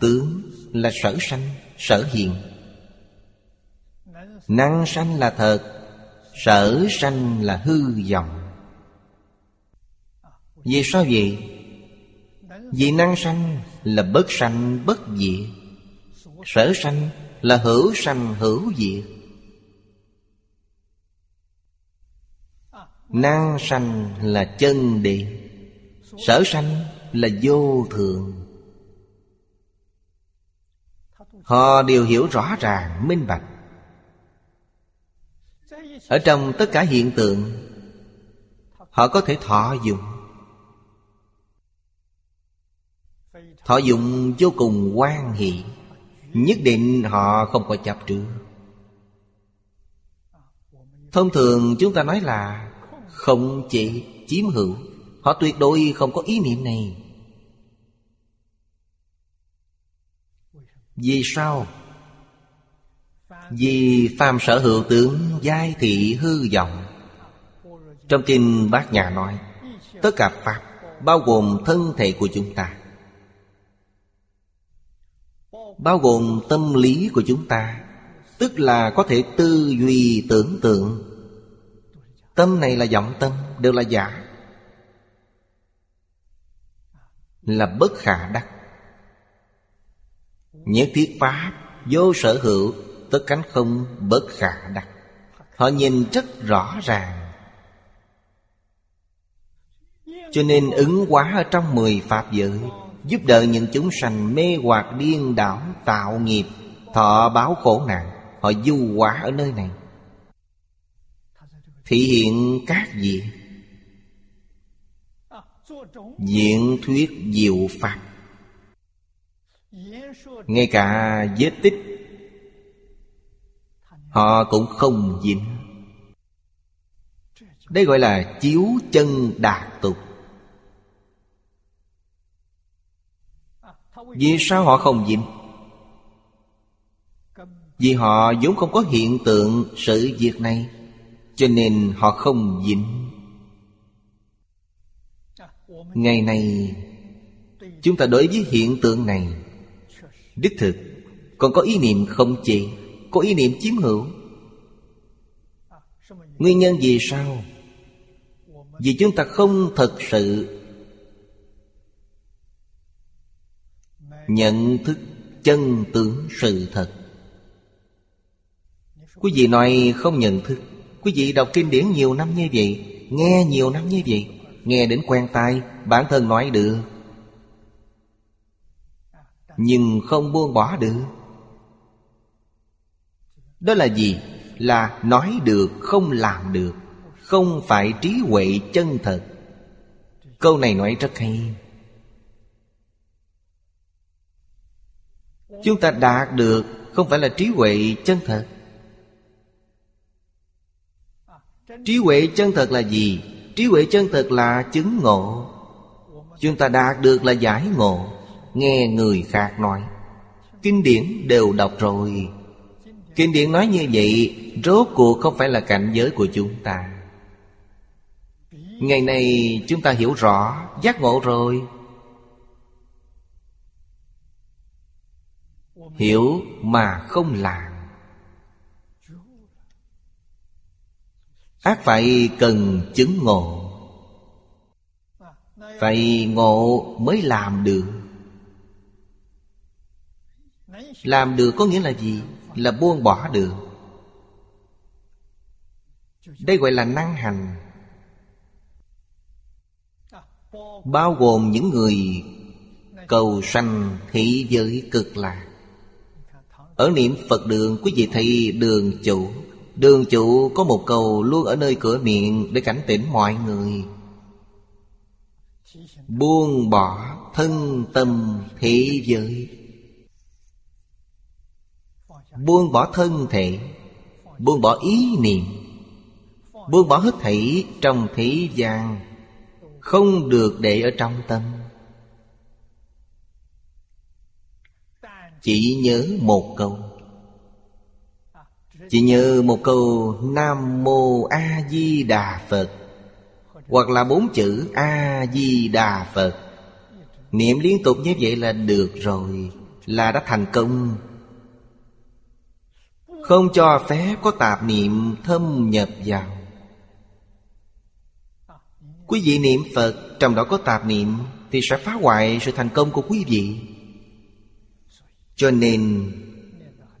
Tướng là sở sanh, Sở hiện. Năng sanh là thật, Sở sanh là hư vọng. Vì sao vậy? Vì năng sanh là bất sanh bất diệt. Sở sanh là hữu sanh hữu diệt. Năng sanh là chân địa. Sở sanh là vô thường. Họ đều hiểu rõ ràng, minh bạch. Ở trong tất cả hiện tượng Họ có thể thọ dụng Thọ dụng vô cùng quan hệ Nhất định họ không có chấp trước Thông thường chúng ta nói là Không chỉ chiếm hữu, Họ tuyệt đối không có ý niệm này. Vì sao? Vì phàm sở hữu tướng giai thị hư vọng. Trong kinh bát nhà nói, Tất cả Pháp, bao gồm thân thể của chúng ta Bao gồm tâm lý của chúng ta, Tức là có thể tư duy tưởng tượng. Tâm này là vọng tâm, Đều là giả, Là bất khả đắc. Nhất thiết pháp Vô sở hữu, Tất cánh không bất khả đắc. Họ nhìn rất rõ ràng. Cho nên ứng quá ở trong mười pháp giới Giúp đỡ những chúng sanh mê hoặc điên đảo tạo nghiệp. Thọ báo khổ nạn, Họ du quả ở nơi này. Thị hiện các diện. Diện thuyết diệu pháp. Ngay cả vết tích, Họ cũng không dính. Đây gọi là chiếu chân đạt tục. Vì sao họ không dính Vì họ vốn không có hiện tượng sự việc này, Cho nên họ không dính Ngày nay Chúng ta đối với hiện tượng này, Đích thực, Còn có ý niệm không chế Có ý niệm chiếm hữu. Nguyên nhân vì sao? Vì chúng ta không thật sự Nhận thức chân tướng sự thật. Quý vị nói không nhận thức, Quý vị đọc kinh điển nhiều năm như vậy, Nghe nhiều năm như vậy, Nghe đến quen tai, Bản thân nói được. Nhưng không buông bỏ được. Đó là gì? Là nói được, không làm được, Không phải trí huệ chân thật. Câu này nói rất hay. Chúng ta đạt được Không phải là trí huệ chân thật. Trí huệ chân thật là gì? Trí huệ chân thật là chứng ngộ. Chúng ta đạt được là giải ngộ. Nghe người khác nói. Kinh điển đều đọc rồi. Kinh điển nói như vậy, Rốt cuộc không phải là cảnh giới của chúng ta. Ngày nay chúng ta hiểu rõ Giác ngộ rồi. Hiểu mà không làm. Ác phải cần chứng ngộ. Phải ngộ mới làm được. Làm được có nghĩa là gì? Là buông bỏ được. Đây gọi là năng hành. Bao gồm những người cầu sanh thị giới cực lạc ở niệm phật đường quý vị thấy đường chủ. Đường chủ có một câu luôn ở nơi cửa miệng Để cảnh tỉnh mọi người. Buông bỏ thân tâm thế giới. Buông bỏ thân thể. Buông bỏ ý niệm. Buông bỏ hết thảy trong thế gian. Không được để ở trong tâm. Chỉ nhớ một câu. Chỉ nhớ một câu, Nam Mô A Di Đà Phật, Hoặc là bốn chữ A Di Đà Phật. Niệm liên tục như vậy là được rồi, Là đã thành công. Không cho phép có tạp niệm thâm nhập vào. Quý vị niệm Phật, Trong đó có tạp niệm, Thì sẽ phá hoại sự thành công của quý vị. Cho nên,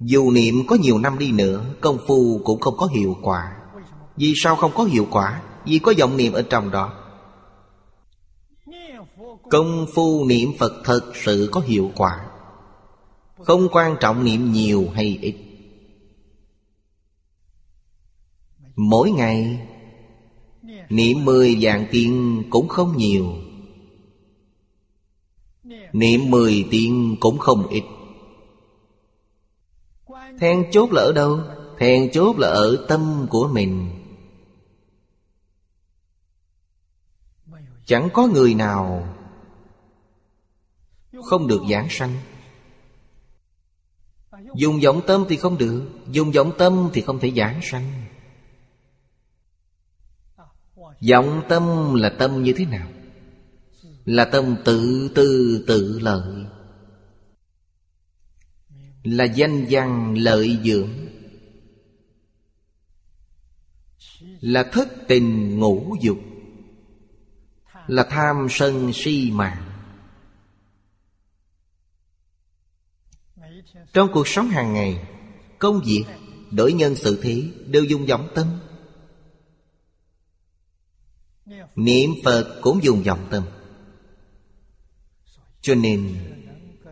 dù niệm có nhiều năm đi nữa, Công phu cũng không có hiệu quả. Vì sao không có hiệu quả? Vì có vọng niệm ở trong đó. Công phu niệm Phật thật sự có hiệu quả. Không quan trọng niệm nhiều hay ít. Mỗi ngày, Niệm mười vạn tiên cũng không nhiều. Niệm mười tiên cũng không ít. Then chốt là ở đâu? Then chốt là ở tâm của mình Chẳng có người nào Không được giảng sanh Dùng vọng tâm thì không được, Dùng vọng tâm thì không thể giảng sanh Vọng tâm là tâm như thế nào? Là tâm tự tư tự lợi là danh văn lợi dưỡng. Là thất tình ngũ dục. Là tham sân si mạng. Trong cuộc sống hàng ngày, công việc, đổi nhân sự thế đều dùng vọng tâm. Niệm phật cũng dùng vọng tâm. Cho nên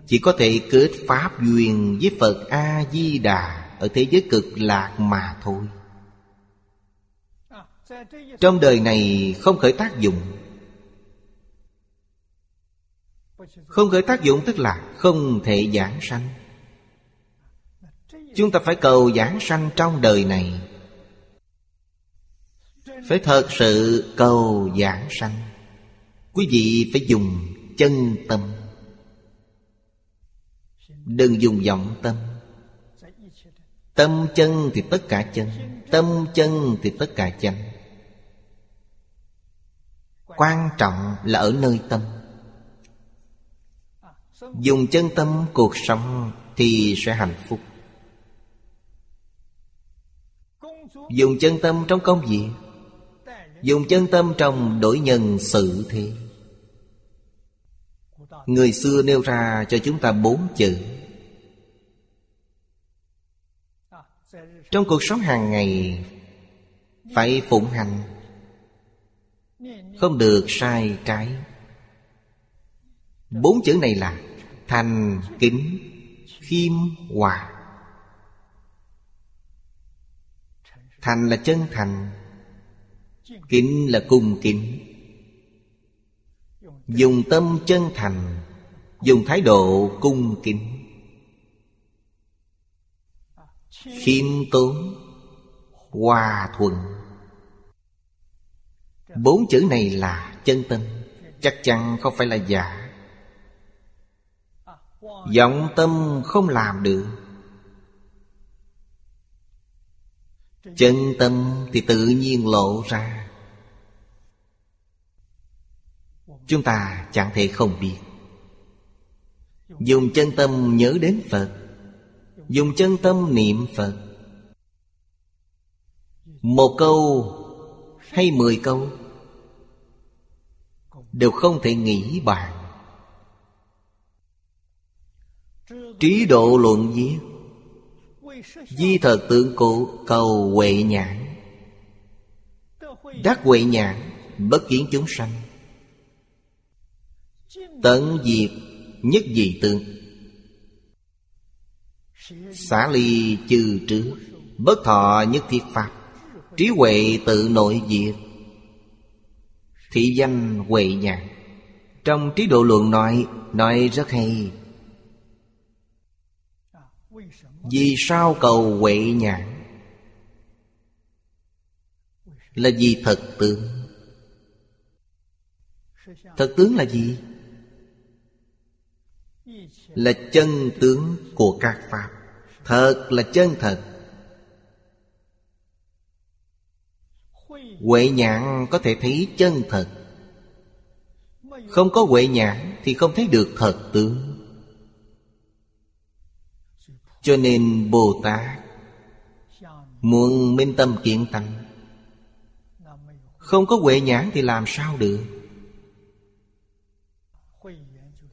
chỉ có thể kết pháp duyên với Phật A-di-đà Ở thế giới cực lạc mà thôi. Trong đời này không khởi tác dụng. Không khởi tác dụng tức là không thể giảng sanh. Chúng ta phải cầu giảng sanh trong đời này. Phải thật sự cầu giảng sanh. Quý vị phải dùng chân tâm. Đừng dùng vọng tâm. Tâm chân thì tất cả chân, Tâm chân thì tất cả chân. Quan trọng là ở nơi tâm. Dùng chân tâm cuộc sống Thì sẽ hạnh phúc. Dùng chân tâm trong công việc, Dùng chân tâm trong đổi nhân sự thế. Người xưa nêu ra cho chúng ta bốn chữ. Trong cuộc sống hàng ngày Phải phụng hành. Không được sai trái. Bốn chữ này là Thành, kính, khiêm, hòa. Thành là chân thành Kính là cung kính. Dùng tâm chân thành, Dùng thái độ cung kính. Khiêm tốn, hòa thuận. Bốn chữ này là chân tâm, chắc chắn không phải là giả. Vọng tâm không làm được. Chân tâm thì tự nhiên lộ ra. Chúng ta chẳng thể không biết. Dùng chân tâm nhớ đến phật, Dùng chân tâm niệm Phật. Một câu hay mười câu Đều không thể nghĩ bàn. Trí độ luận viết, Di thật tượng cụ cầu huệ nhãn. Đắc huệ nhãn, Bất kiến chúng sanh. Tận diệt nhất dị tương Xả ly chư trứ, Bất thọ nhất thiết pháp, Trí huệ tự nội diệt. Thị danh huệ nhãn Trong trí độ luận nói Nói rất hay. Vì sao cầu huệ nhãn Là vì thật tướng. Thật tướng là gì? Là chân tướng của các Pháp. Thật là chân thật. Huệ nhãn có thể thấy chân thật. Không có huệ nhãn thì không thấy được thật tướng. Cho nên Bồ Tát Muốn minh tâm kiện tánh. Không có huệ nhãn thì làm sao được?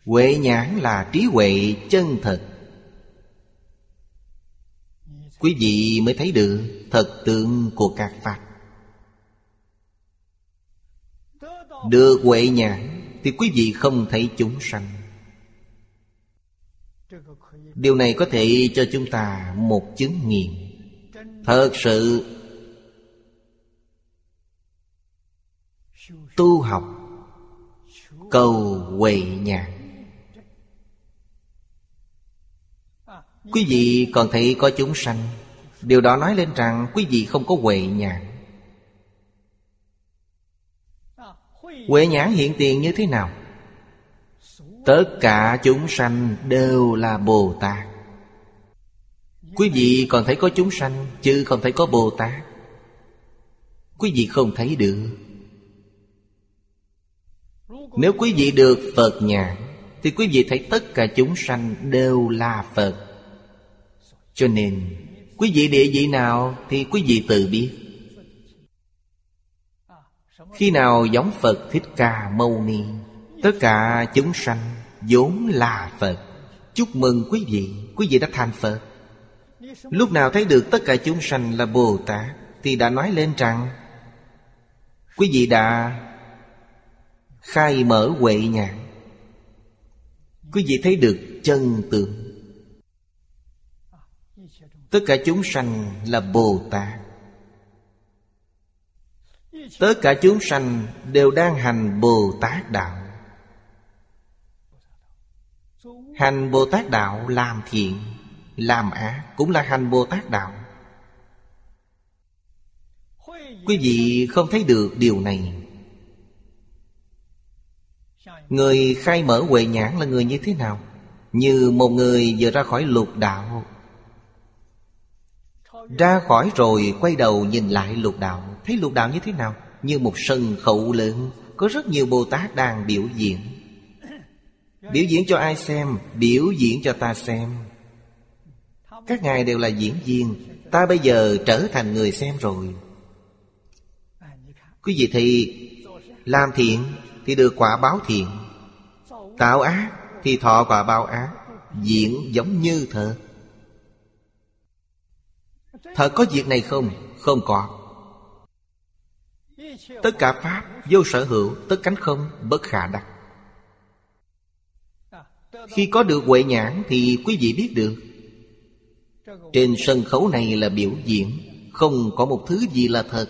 Huệ nhãn là trí huệ chân thật. Quý vị mới thấy được thật tượng của các Pháp. Được huệ nhãn Thì quý vị không thấy chúng sanh. Điều này có thể cho chúng ta một chứng nghiệm. Thật sự, Tu học Cầu huệ nhãn. Quý vị còn thấy có chúng sanh. Điều đó nói lên rằng quý vị không có huệ nhãn. Huệ nhãn hiện tiền như thế nào? Tất cả chúng sanh đều là Bồ Tát. Quý vị còn thấy có chúng sanh, Chứ không thấy có Bồ Tát. Quý vị không thấy được. Nếu quý vị được Phật nhãn, Thì quý vị thấy tất cả chúng sanh đều là Phật cho nên, Quý vị địa vị nào Thì quý vị tự biết. Khi nào giống Phật Thích Ca Mâu Ni, Tất cả chúng sanh vốn là Phật. Chúc mừng quý vị Quý vị đã thành Phật. Lúc nào thấy được tất cả chúng sanh là Bồ Tát, Thì đã nói lên rằng, Quý vị đã khai mở huệ nhãn. Quý vị thấy được chân tướng Tất cả chúng sanh là Bồ Tát Tất cả chúng sanh đều đang hành Bồ Tát Đạo. Hành Bồ Tát Đạo làm thiện, Làm ác cũng là hành Bồ Tát Đạo. Quý vị không thấy được điều này. Người khai mở huệ nhãn là người như thế nào? Như một người vừa ra khỏi lục đạo ra khỏi rồi quay đầu nhìn lại lục đạo. Thấy lục đạo như thế nào? Như một sân khấu lớn, Có rất nhiều Bồ Tát đang biểu diễn. Biểu diễn cho ai xem? Biểu diễn cho ta xem. Các ngài đều là diễn viên. Ta bây giờ trở thành người xem rồi. Quý vị thì Làm thiện thì được quả báo thiện. Tạo ác thì thọ quả báo ác. Diễn giống như thật Thật có việc này không? Không có. Tất cả Pháp, vô sở hữu, Tất cánh không, bất khả đắc. Khi có được huệ nhãn Thì quý vị biết được. Trên sân khấu này là biểu diễn, Không có một thứ gì là thật.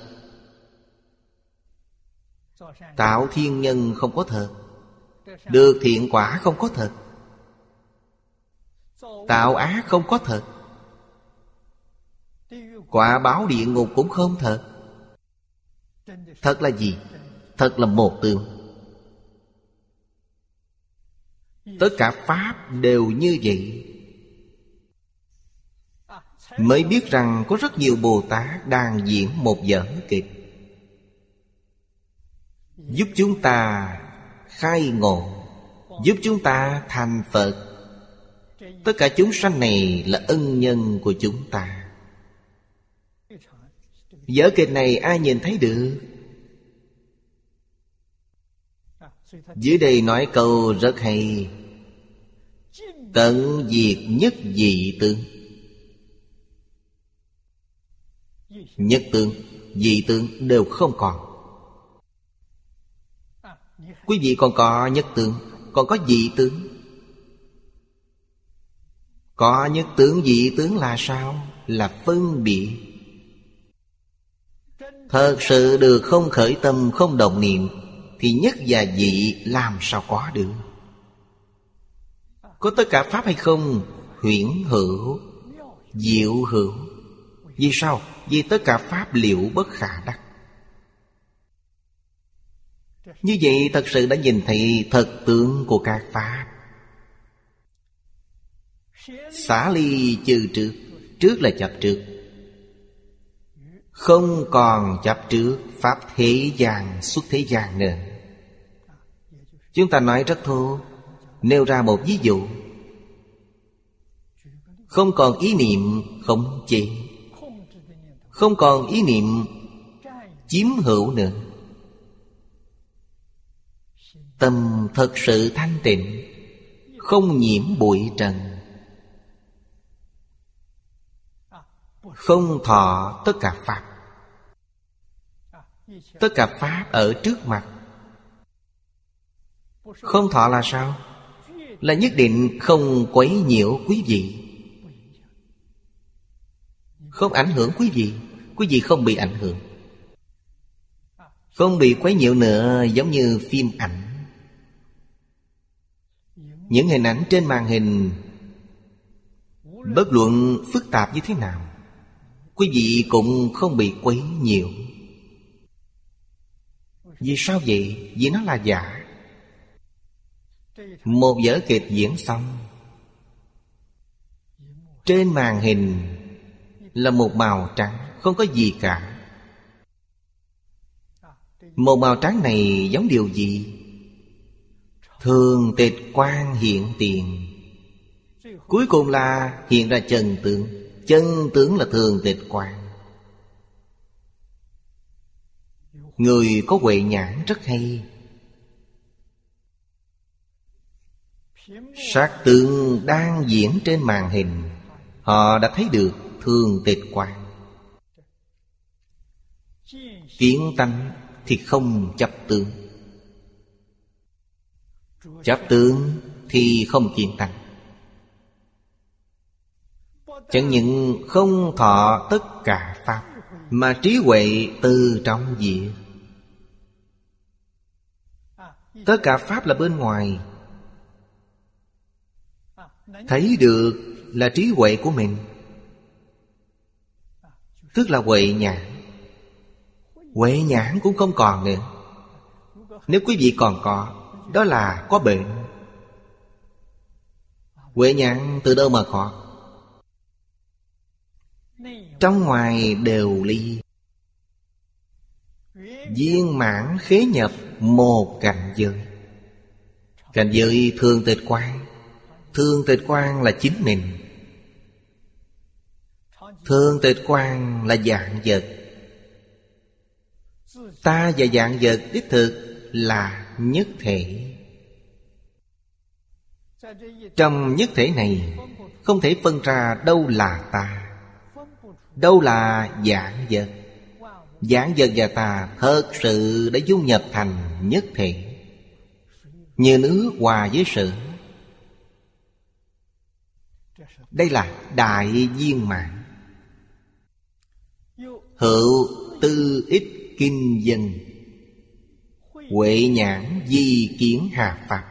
Tạo thiên nhân không có thật. Được thiện quả không có thật. Tạo ác không có thật. Quả báo địa ngục cũng không thật. Thật là gì? Thật là một tương Tất cả Pháp đều như vậy. Mới biết rằng có rất nhiều Bồ Tát đang diễn một vở kịch. Giúp chúng ta khai ngộ, Giúp chúng ta thành Phật. Tất cả chúng sanh này là ân nhân của chúng ta. Vở kịch này ai nhìn thấy được? Dưới đây nói câu rất hay. Tận diệt nhất dị tướng Nhất tướng, dị tướng đều không còn. Quý vị còn có nhất tướng Còn có dị tướng Có nhất tướng dị tướng là sao? Là phân biệt. Thật sự được không khởi tâm, không động niệm, Thì nhất và dị làm sao có được? Có tất cả Pháp hay không? Huyễn hữu, Diệu hữu. Vì sao? Vì tất cả Pháp liệu bất khả đắc. Như vậy thật sự đã nhìn thấy thật tướng của các Pháp. Xả ly trừ trước Trước là chập trước không còn chấp trước Pháp thế gian xuất thế gian nữa. Chúng ta nói rất thô, Nêu ra một ví dụ. Không còn ý niệm, không chế. Không còn ý niệm, chiếm hữu nữa. Tâm thật sự thanh tịnh, Không nhiễm bụi trần. Không thọ tất cả Pháp. Tất cả Pháp ở trước mặt. Không thọ là sao? Là nhất định không quấy nhiễu quý vị. Không ảnh hưởng quý vị. Quý vị không bị ảnh hưởng. Không bị quấy nhiễu nữa, giống như phim ảnh. Những hình ảnh trên màn hình, Bất luận phức tạp như thế nào Quý vị cũng không bị quấy nhiều Vì sao vậy? Vì nó là giả. Một vở kịch diễn xong. Trên màn hình Là một màu trắng, Không có gì cả. Một màu trắng này giống điều gì? Thường tịch quan hiện tiền. Cuối cùng là hiện ra chân tượng Chân tướng là thường tịch quan Người có huệ nhãn rất hay. Sát tượng đang diễn trên màn hình, Họ đã thấy được thường tịch quan Kiến tánh thì không chấp tướng. Chấp tướng thì không kiến tánh. Chẳng những không thọ tất cả Pháp, Mà trí huệ từ trong diệt Tất cả Pháp là bên ngoài. Thấy được là trí huệ của mình. Tức là huệ nhãn. Huệ nhãn cũng không còn nữa. Nếu quý vị còn có, Đó là có bệnh. Huệ nhãn từ đâu mà có? Trong ngoài đều ly. Viên mãn khế nhập một cảnh giới. Cảnh giới thường tịch quan Thường tịch quan là chính mình. Thường tịch quan là dạng vật. Ta và dạng vật đích thực là nhất thể. Trong nhất thể này Không thể phân ra đâu là ta. Đâu là dạng vật? Dạng vật và ta thật sự đã dung nhập thành nhất thể Như nước hòa với sự. Đây là đại viên mạng Hữu tư ích kinh dân. Huệ nhãn di kiến hà Phật.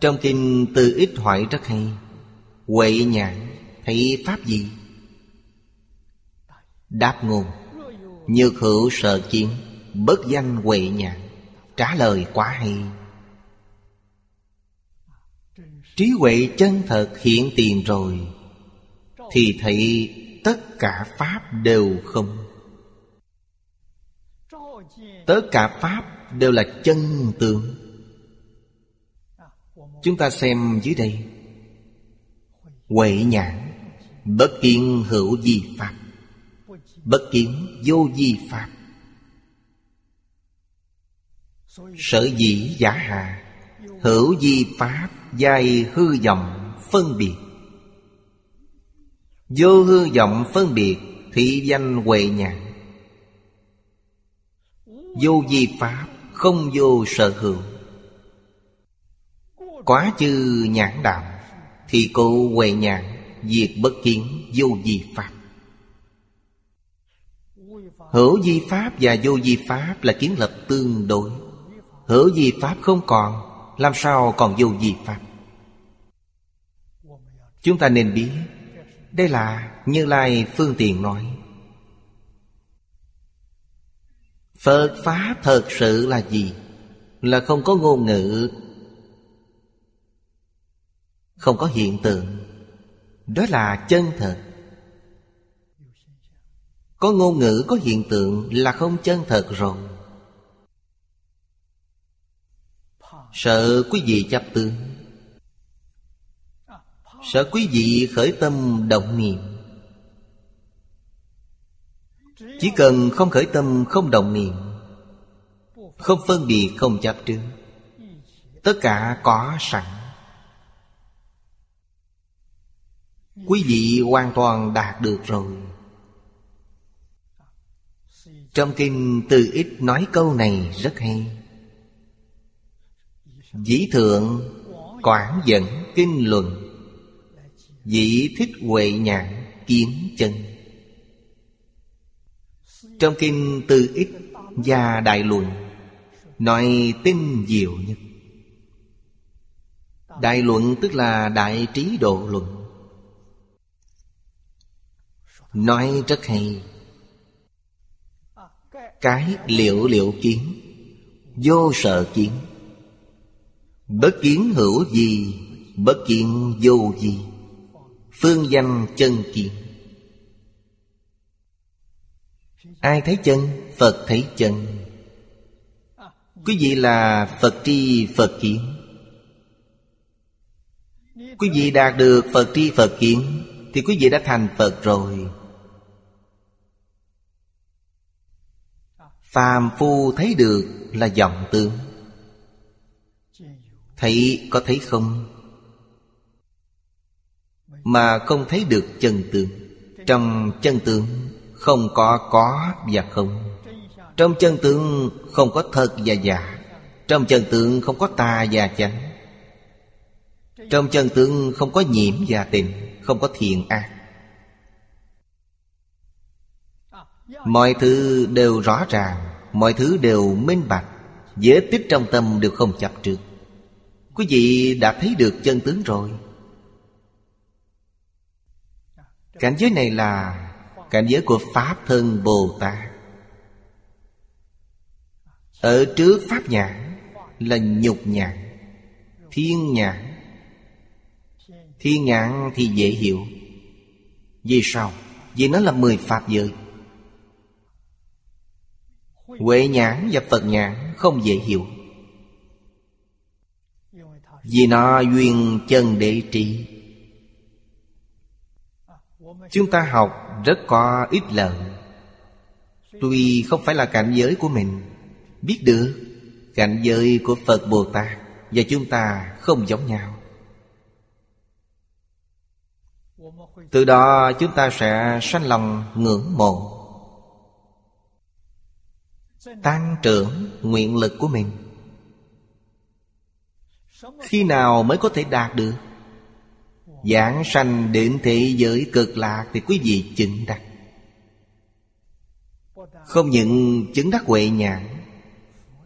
Trong kinh tư ích hỏi rất hay, Huệ nhãn Thị pháp gì? Đáp ngôn. Nhược hữu sợ chiến Bất danh huệ nhạn Trả lời quá hay. Trí huệ chân thật hiện tiền rồi, Thì thấy tất cả Pháp đều không. Tất cả Pháp đều là chân tướng. Chúng ta xem dưới đây. Huệ nhãn Bất kiến hữu di Pháp. Bất kiến vô di Pháp. Sở dĩ giả hà Hữu di Pháp Giai hư vọng phân biệt. Vô hư vọng phân biệt Thị danh huệ nhãn. Vô di Pháp Không vô sở hữu. Quá chư nhãn đạo Thì cụ huệ nhãn. Diệt bất kiến vô di Pháp. Hữu di Pháp và vô di Pháp Là kiến lập tương đối. Hữu di Pháp không còn, Làm sao còn vô di Pháp? Chúng ta nên biết, Đây là Như Lai Phương Tiện nói. Phật Pháp thật sự là gì? Là không có ngôn ngữ, Không có hiện tượng. Đó là chân thật. Có ngôn ngữ, có hiện tượng là không chân thật rồi. Sợ quý vị chấp tướng. Sợ quý vị khởi tâm động niệm. Chỉ cần không khởi tâm, không động niệm, Không phân biệt, không chấp trước Tất cả có sẵn. Quý vị hoàn toàn đạt được rồi. Trong kinh Từ Ít nói câu này rất hay. Dĩ thượng Quảng dẫn kinh luận, Dĩ thích huệ nhãn kiến chân. Trong kinh Từ Ít và Đại Luận Nói tinh diệu nhất. Đại luận tức là đại trí độ luận. Nói rất hay. Cái liệu liệu kiến, Vô sợ kiến. Bất kiến hữu gì, Bất kiến vô gì. Phương danh chân kiến. Ai thấy chân? Phật thấy chân. Quý vị là Phật tri Phật kiến. Quý vị đạt được Phật tri Phật kiến, Thì quý vị đã thành Phật rồi. Phàm phu thấy được là vọng tưởng, Thấy có thấy không? Mà không thấy được chân tướng. Trong chân tướng Không có có và không. Trong chân tướng không có thật và giả. Trong chân tướng không có tà và chánh. Trong chân tướng không có nhiễm và tình Không có thiện ác. Mọi thứ đều rõ ràng, Mọi thứ đều minh bạch, dễ tích trong tâm đều không chấp trước Quý vị đã thấy được chân tướng rồi. Cảnh giới này là Cảnh giới của Pháp thân Bồ Tát. Ở trước Pháp nhãn Là nhục nhãn, Thiên nhãn. Thiên nhãn thì dễ hiểu. Vì sao? Vì nó là mười pháp giới. Huệ nhãn và Phật nhãn không dễ hiểu. Vì nó duyên chân để trị. Chúng ta học rất có ít lợi Tuy không phải là cảnh giới của mình, Biết được Cảnh giới của Phật Bồ Tát Và chúng ta không giống nhau. Từ đó chúng ta sẽ sanh lòng ngưỡng mộ. Tăng trưởng nguyện lực của mình. Khi nào mới có thể đạt được? Giảng sanh đến thế giới cực lạc Thì quý vị chứng đắc. Không những chứng đắc huệ nhãn,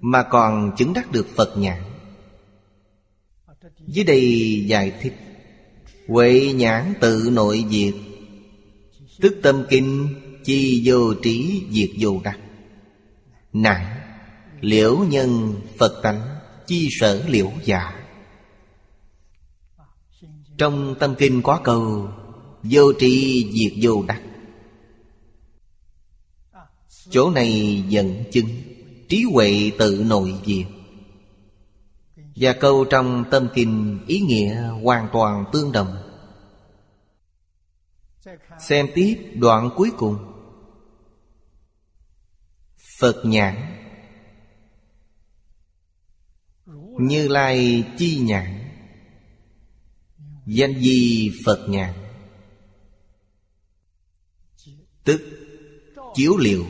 Mà còn chứng đắc được Phật nhãn. Dưới đây giải thích, Huệ nhãn tự nội diệt, Tức tâm kinh Chi vô trí diệt vô đắc. Nại Liễu nhân Phật tánh, Chi sở liễu giả Trong tâm kinh có câu, Vô tri diệt vô đắc. Chỗ này dẫn chứng Trí huệ tự nội diệt. Và câu trong tâm kinh Ý nghĩa hoàn toàn tương đồng. Xem tiếp đoạn cuối cùng. Phật nhãn. Như Lai chi nhãn. Danh di Phật nhãn. Tức chiếu liệu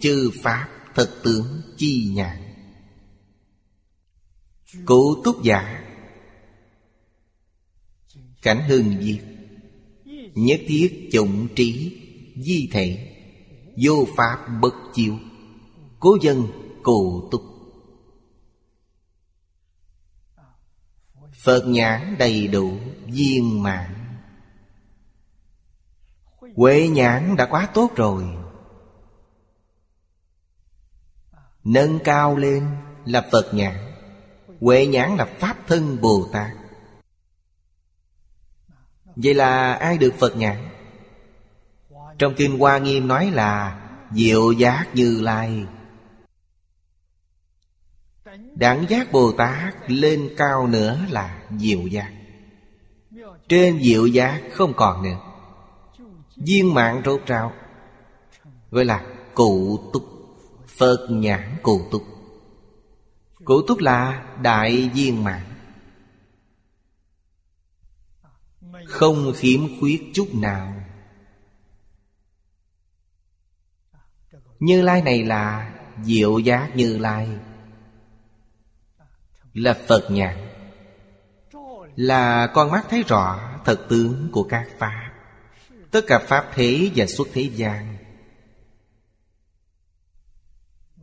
Chư Pháp thật tướng chi nhãn. Cụ túc giả. Cảnh hưng diệt. Nhất thiết chủng trí Di thể. Vô Pháp bất chiêu Cố dân cụ túc. Phật nhãn đầy đủ, viên mãn. Huệ nhãn đã quá tốt rồi. Nâng cao lên là Phật nhãn Huệ nhãn là Pháp thân Bồ Tát. Vậy là ai được Phật nhãn? Trong Kinh Hoa Nghiêm nói là Diệu giác như lai. Đẳng giác Bồ Tát lên cao nữa là diệu giác. Trên diệu giác không còn nữa. Viên mạng rốt ráo, Gọi là cụ túc, Phật nhãn cụ túc. Cụ túc là đại viên mạng Không khiếm khuyết chút nào. Như Lai này là Diệu giác Như Lai. Là Phật nhãn Là con mắt thấy rõ Thật tướng của các Pháp. Tất cả Pháp thế và xuất thế gian.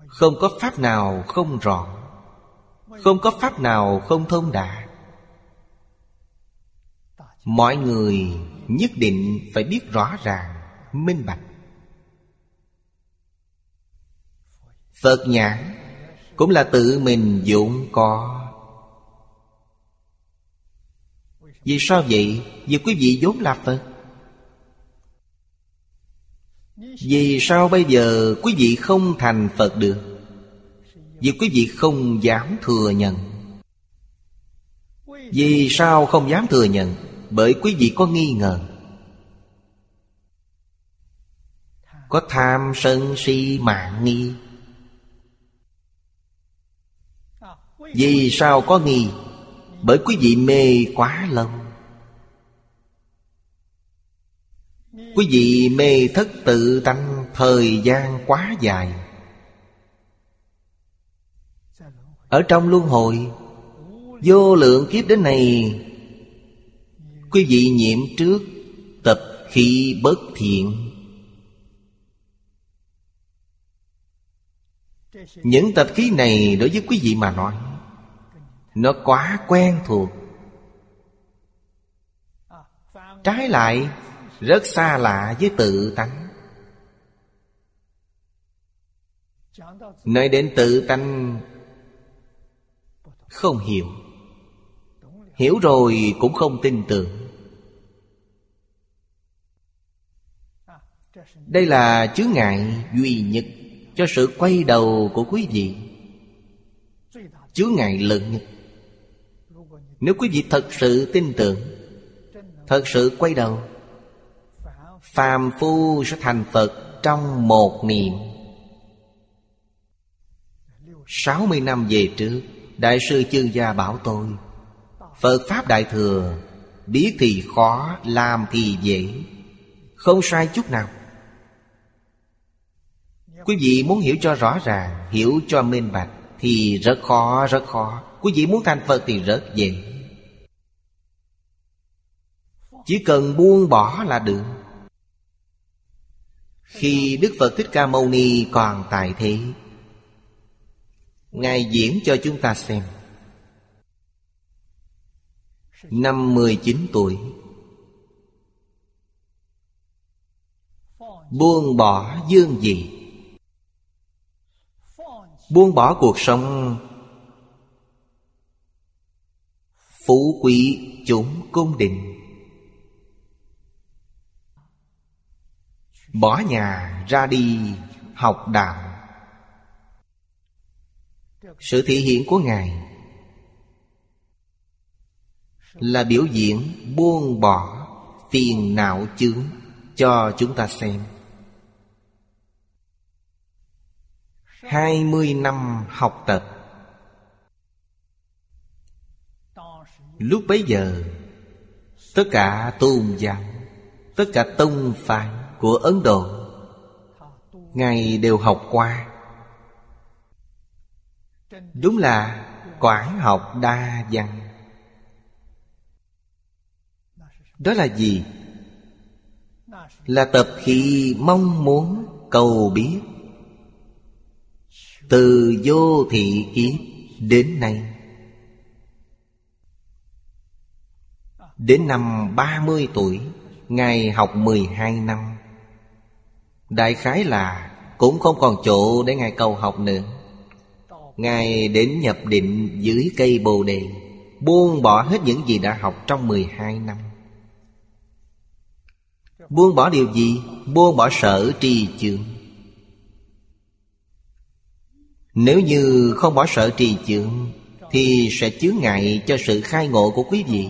Không có Pháp nào không rõ. Không có Pháp nào không thông đạt Mọi người nhất định phải biết rõ ràng, Minh bạch. Phật nhãn cũng là tự mình dụng có Vì sao vậy? Vì quý vị vốn là Phật. Vì sao bây giờ quý vị không thành Phật được? Vì quý vị không dám thừa nhận. Vì sao không dám thừa nhận? Bởi quý vị có nghi ngờ. Có tham sân si mạng nghi. Vì sao có nghi? Bởi quý vị mê quá lâu. Quý vị mê thất tự tánh Thời gian quá dài. Ở trong luân hồi, Vô lượng kiếp đến này Quý vị nhiễm trước Tập khí bất thiện. Những tập khí này đối với quý vị mà nói nó quá quen thuộc. Trái lại, Rất xa lạ với tự tánh. Nói đến tự tánh, Không hiểu. Hiểu rồi cũng không tin tưởng. Đây là chướng ngại duy nhất Cho sự quay đầu của quý vị. Chướng ngại lớn nhất. Nếu quý vị thật sự tin tưởng Thật sự quay đầu Phàm phu sẽ thành Phật trong một niệm. 60 năm về trước Đại sư Chương Gia bảo tôi Phật Pháp Đại Thừa Biết thì khó, làm thì dễ Không sai chút nào. Quý vị muốn hiểu cho rõ ràng Hiểu cho minh bạch Thì rất khó, rất khó. Quý vị muốn thành Phật thì rất dễ Chỉ cần buông bỏ là được. Khi Đức Phật Thích Ca Mâu Ni còn tại thế, Ngài diễn cho chúng ta xem. Năm 19 tuổi. Buông bỏ dương gì? Buông bỏ cuộc sống Phú quý chúng cung đình Bỏ nhà ra đi, học đạo. Sự thể hiện của Ngài Là biểu diễn buông bỏ phiền não chướng Cho chúng ta xem. Hai mươi năm học tập Lúc bấy giờ, Tất cả tôn giáo, Tất cả tông phái của Ấn Độ Ngài đều học qua. Đúng là quảng học đa văn. Đó là gì? Là tập khi mong muốn cầu biết. Từ vô thị kiếp đến nay Đến năm 30 tuổi Ngài học 12 năm. Đại khái là Cũng không còn chỗ để Ngài cầu học nữa. Ngài đến nhập định dưới cây bồ đề, Buông bỏ hết những gì đã học trong 12 năm. Buông bỏ điều gì? Buông bỏ sở trì chướng. Nếu như không bỏ sở trì chướng, Thì sẽ chướng ngại cho sự khai ngộ của quý vị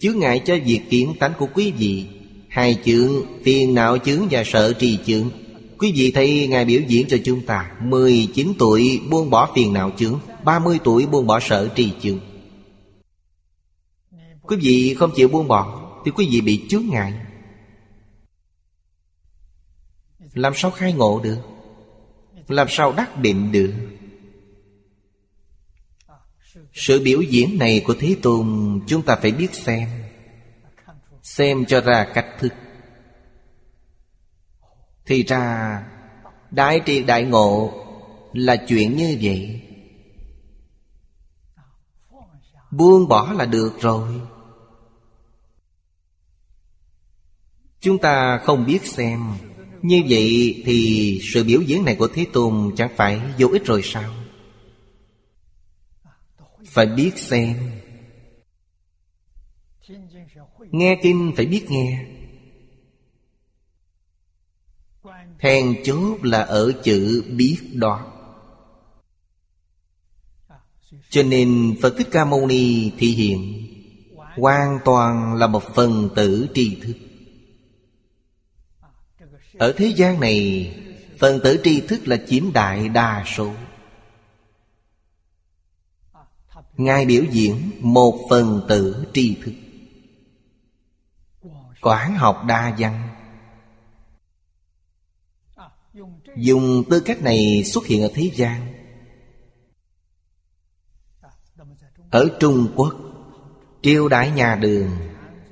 chứa ngại cho việc kiến tánh của quý vị. Hai chướng, phiền não chướng và sợ trì chướng. Quý vị thấy Ngài biểu diễn cho chúng ta. 19 tuổi buông bỏ phiền não chướng 30 tuổi buông bỏ sợ trì chướng. Quý vị không chịu buông bỏ Thì quý vị bị chướng ngại. Làm sao khai ngộ được? Làm sao đắc định được? Sự biểu diễn này của Thế Tôn Chúng ta phải biết xem. Xem cho ra cách thức. Thì ra, Đại triệt đại ngộ Là chuyện như vậy. Buông bỏ là được rồi. Chúng ta không biết xem. Như vậy thì sự biểu diễn này của Thế Tôn Chẳng phải vô ích rồi sao? Phải biết xem. Nghe kinh phải biết nghe. Then chốt là ở chữ biết đó. Cho nên Phật Thích Ca Mâu Ni thị hiện, Hoàn toàn là một phần tử tri thức. Ở thế gian này, Phần tử tri thức là chiếm đại đa số. Ngài biểu diễn một phần tử tri thức. Quán học đa văn. Dùng tư cách này xuất hiện ở thế gian. Ở Trung Quốc, Triều đại nhà đường,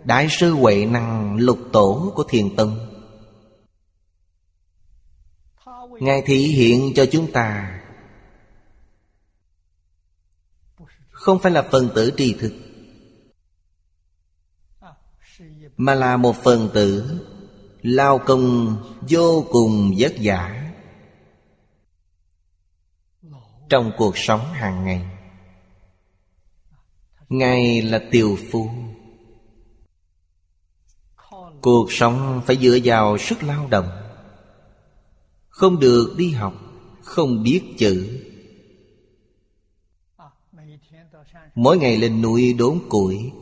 Đại sư Huệ Năng lục tổ của Thiền Tông. Ngài thị hiện cho chúng ta Không phải là phần tử tri thực, Mà là một phần tử Lao công vô cùng vất vả Trong cuộc sống hàng ngày. Ngài là tiều phu. Cuộc sống phải dựa vào sức lao động. Không được đi học, Không biết chữ. Mỗi ngày lên núi đốn củi,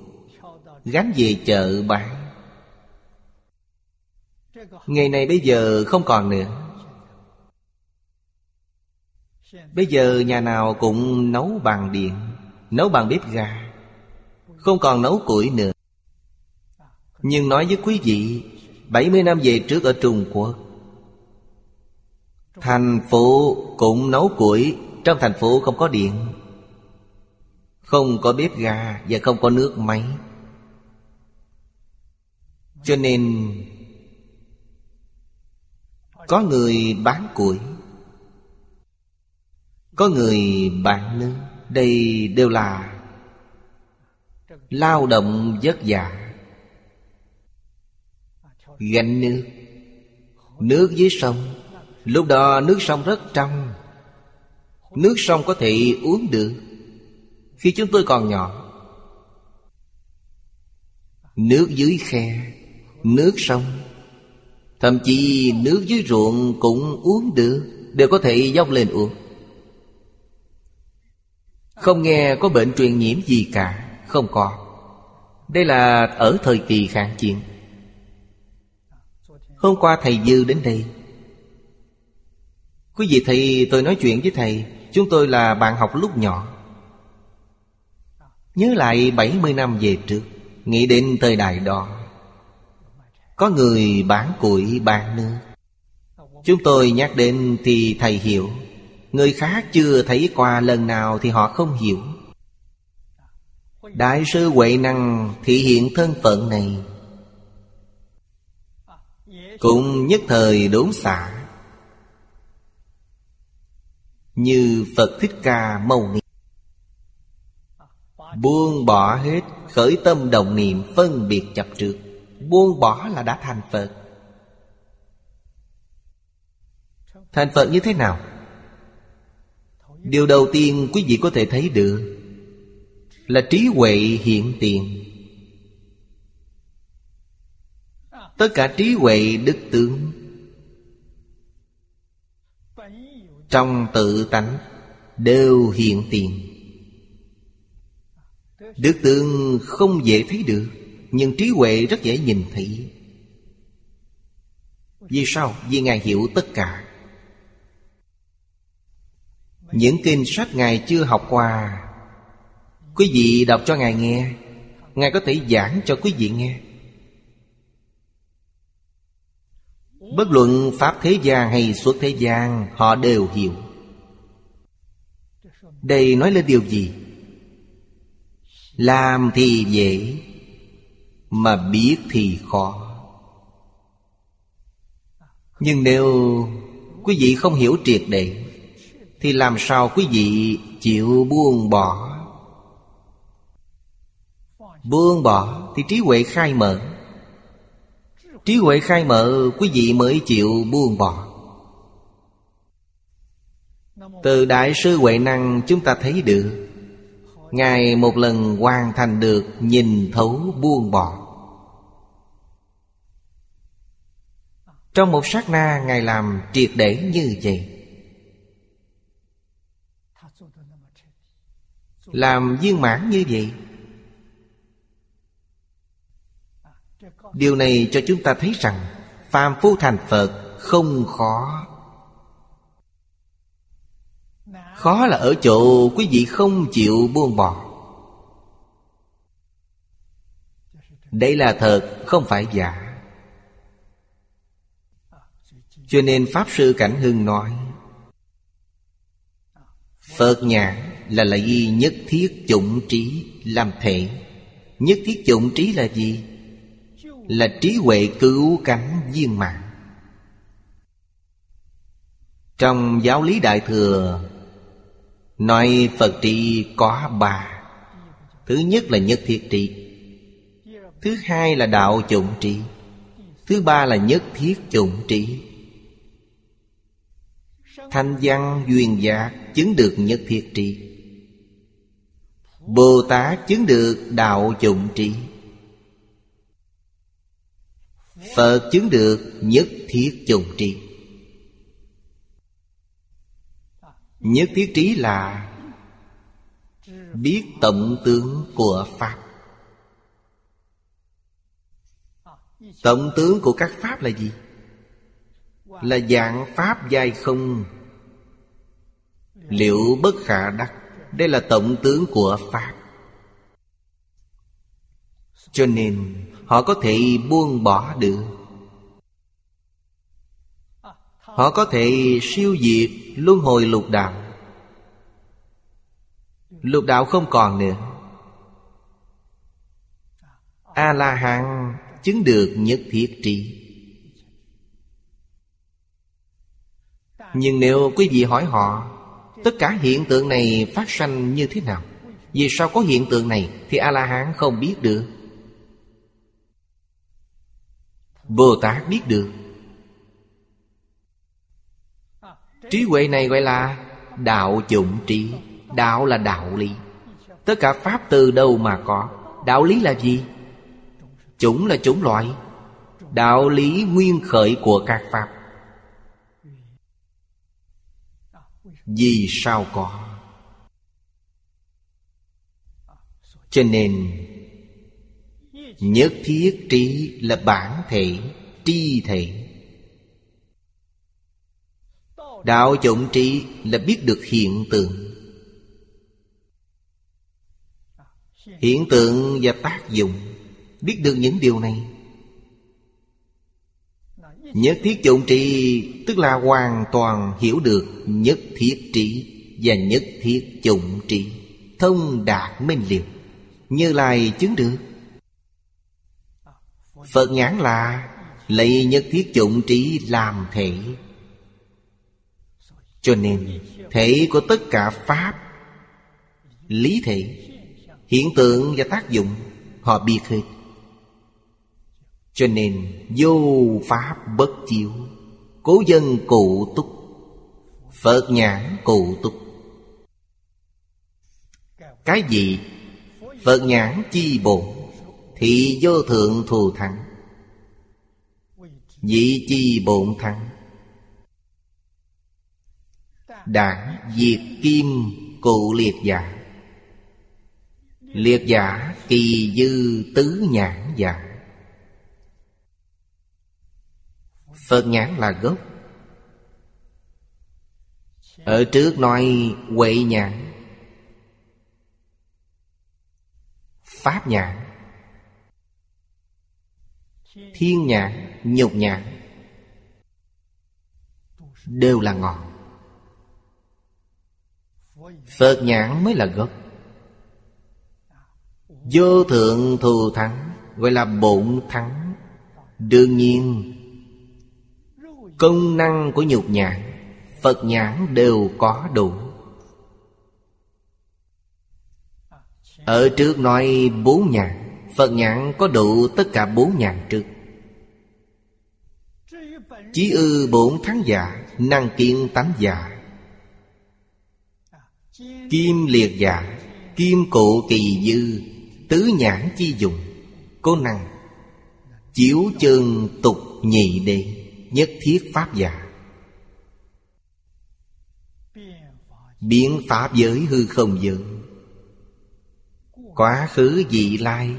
Gánh về chợ bán. Ngày này bây giờ không còn nữa. Bây giờ nhà nào cũng nấu bằng điện, Nấu bằng bếp ga, Không còn nấu củi nữa. Nhưng nói với quý vị 70 năm về trước ở Trung Quốc, Thành phố cũng nấu củi, Trong thành phố không có điện. Không có bếp ga Và không có nước máy. Cho nên, Có người bán củi, Có người bán nước Đây đều là Lao động vất vả. Gánh nước Nước dưới sông. Lúc đó nước sông rất trong. Nước sông có thể uống được. Khi chúng tôi còn nhỏ. Nước dưới khe, Nước sông, Thậm chí nước dưới ruộng cũng uống được, Đều có thể dốc lên uống. Không nghe có bệnh truyền nhiễm gì cả, Không có. Đây là ở thời kỳ kháng chiến. Hôm qua thầy Dư đến đây. Quý vị thầy, tôi nói chuyện với thầy. Chúng tôi là bạn học lúc nhỏ. Nhớ lại 70 năm về trước, Nghĩ đến thời đại đó. Có người bán củi, bán nước Chúng tôi nhắc đến thì thầy hiểu. Người khác chưa thấy qua lần nào thì họ không hiểu. Đại sư Huệ Năng thị hiện thân phận này. Cũng nhất thời đốn xả. Như Phật Thích Ca Mâu Ni. Buông bỏ hết Khởi tâm đồng niệm phân biệt chập trước Buông bỏ là đã thành Phật. Thành Phật như thế nào? Điều đầu tiên quý vị có thể thấy được Là trí huệ hiện tiền. Tất cả trí huệ đức tướng Trong tự tánh Đều hiện tiền. Đức tượng không dễ thấy được, Nhưng trí huệ rất dễ nhìn thấy. Vì sao? Vì Ngài hiểu tất cả. Những kinh sách Ngài chưa học qua, Quý vị đọc cho Ngài nghe. Ngài có thể giảng cho quý vị nghe. Bất luận Pháp thế gian hay xuất thế gian, Họ đều hiểu. Đây nói lên điều gì? Làm thì dễ, Mà biết thì khó. Nhưng nếu quý vị không hiểu triệt để, Thì làm sao quý vị chịu buông bỏ? Buông bỏ thì trí huệ khai mở. Trí huệ khai mở, quý vị mới chịu buông bỏ. Từ Đại sư Huệ Năng, chúng ta thấy được Ngài một lần hoàn thành được nhìn thấu buông bỏ. Trong một sát na, Ngài làm triệt để như vậy. Làm viên mãn như vậy. Điều này cho chúng ta thấy rằng Phàm phu thành Phật không khó Khó là ở chỗ quý vị không chịu buông bỏ. Đây là thật, không phải giả. Cho nên Pháp Sư Cảnh Hưng nói, Phật nhãn là lấy nhất thiết chủng trí làm thể. Nhất thiết chủng trí là gì? là trí huệ cứu cánh viên mạng trong giáo lý đại thừa nói phật trị có ba. Thứ nhất là nhất thiết trị thứ hai là đạo chủng trị thứ ba là nhất thiết chủng trị thanh văn, duyên giác chứng được nhất thiết trị bồ tát chứng được đạo chủng trị Phật chứng được nhất thiết chủng trị Nhất thiết trí là Biết tổng tướng của Pháp. Tổng tướng của các Pháp là gì? Là dạng Pháp dài không. Liệu bất khả đắc, Đây là tổng tướng của Pháp. Cho nên, họ có thể buông bỏ được Họ có thể siêu diệt luân hồi lục đạo. Lục đạo không còn nữa. A-la-hán chứng được nhất thiết trí. Nhưng nếu quý vị hỏi họ, Tất cả hiện tượng này phát sanh như thế nào? Vì sao có hiện tượng này Thì A-la-hán không biết được. Bồ Tát biết được. Trí huệ này gọi là Đạo dụng trí. Đạo là đạo lý. Tất cả Pháp từ đâu mà có? Đạo lý là gì? Chủng là chủng loại. Đạo lý nguyên khởi của các Pháp. Vì sao có? Cho nên, Nhất thiết trí là bản thể, Tri thể. Đạo chủng trí là biết được hiện tượng. Hiện tượng và tác dụng, Biết được những điều này. Nhất thiết dụng trị, Tức là hoàn toàn hiểu được Nhất thiết trị Và nhất thiết dụng trị, Thông đạt minh liệu, Như lai chứng được. Phật nhãn là, Lấy nhất thiết dụng trí làm thể. Cho nên, Thể của tất cả Pháp, Lý thể, Hiện tượng và tác dụng, Họ biết hết. Cho nên, vô Pháp bất chiếu, Cố dân cụ túc, Phật nhãn cụ túc. Cái gì? Phật nhãn chi bổn Thị vô thượng thù thắng. Dị chi bổn thắng? Đảng diệt kim cụ liệt giả. Liệt giả kỳ dư tứ nhãn giả. Phật nhãn là gốc. Ở trước nói huệ nhãn. Pháp nhãn. Thiên nhãn, nhục nhãn. Đều là ngọn. Phật nhãn mới là gốc. Vô thượng thù thắng, Gọi là bổn thắng. Đương nhiên, Công năng của nhục nhãn, Phật nhãn đều có đủ. Ở trước nói bốn nhãn, Phật nhãn có đủ tất cả bốn nhãn trước. Chí ư bổn thắng giả, Năng kiên tánh giả. Kim liệt giả Kim cụ kỳ dư, Tứ nhãn chi dùng Cố năng. Chiếu chân tục nhị đề Nhất thiết pháp giả. Biến pháp giới hư không giới Quá khứ dị lai.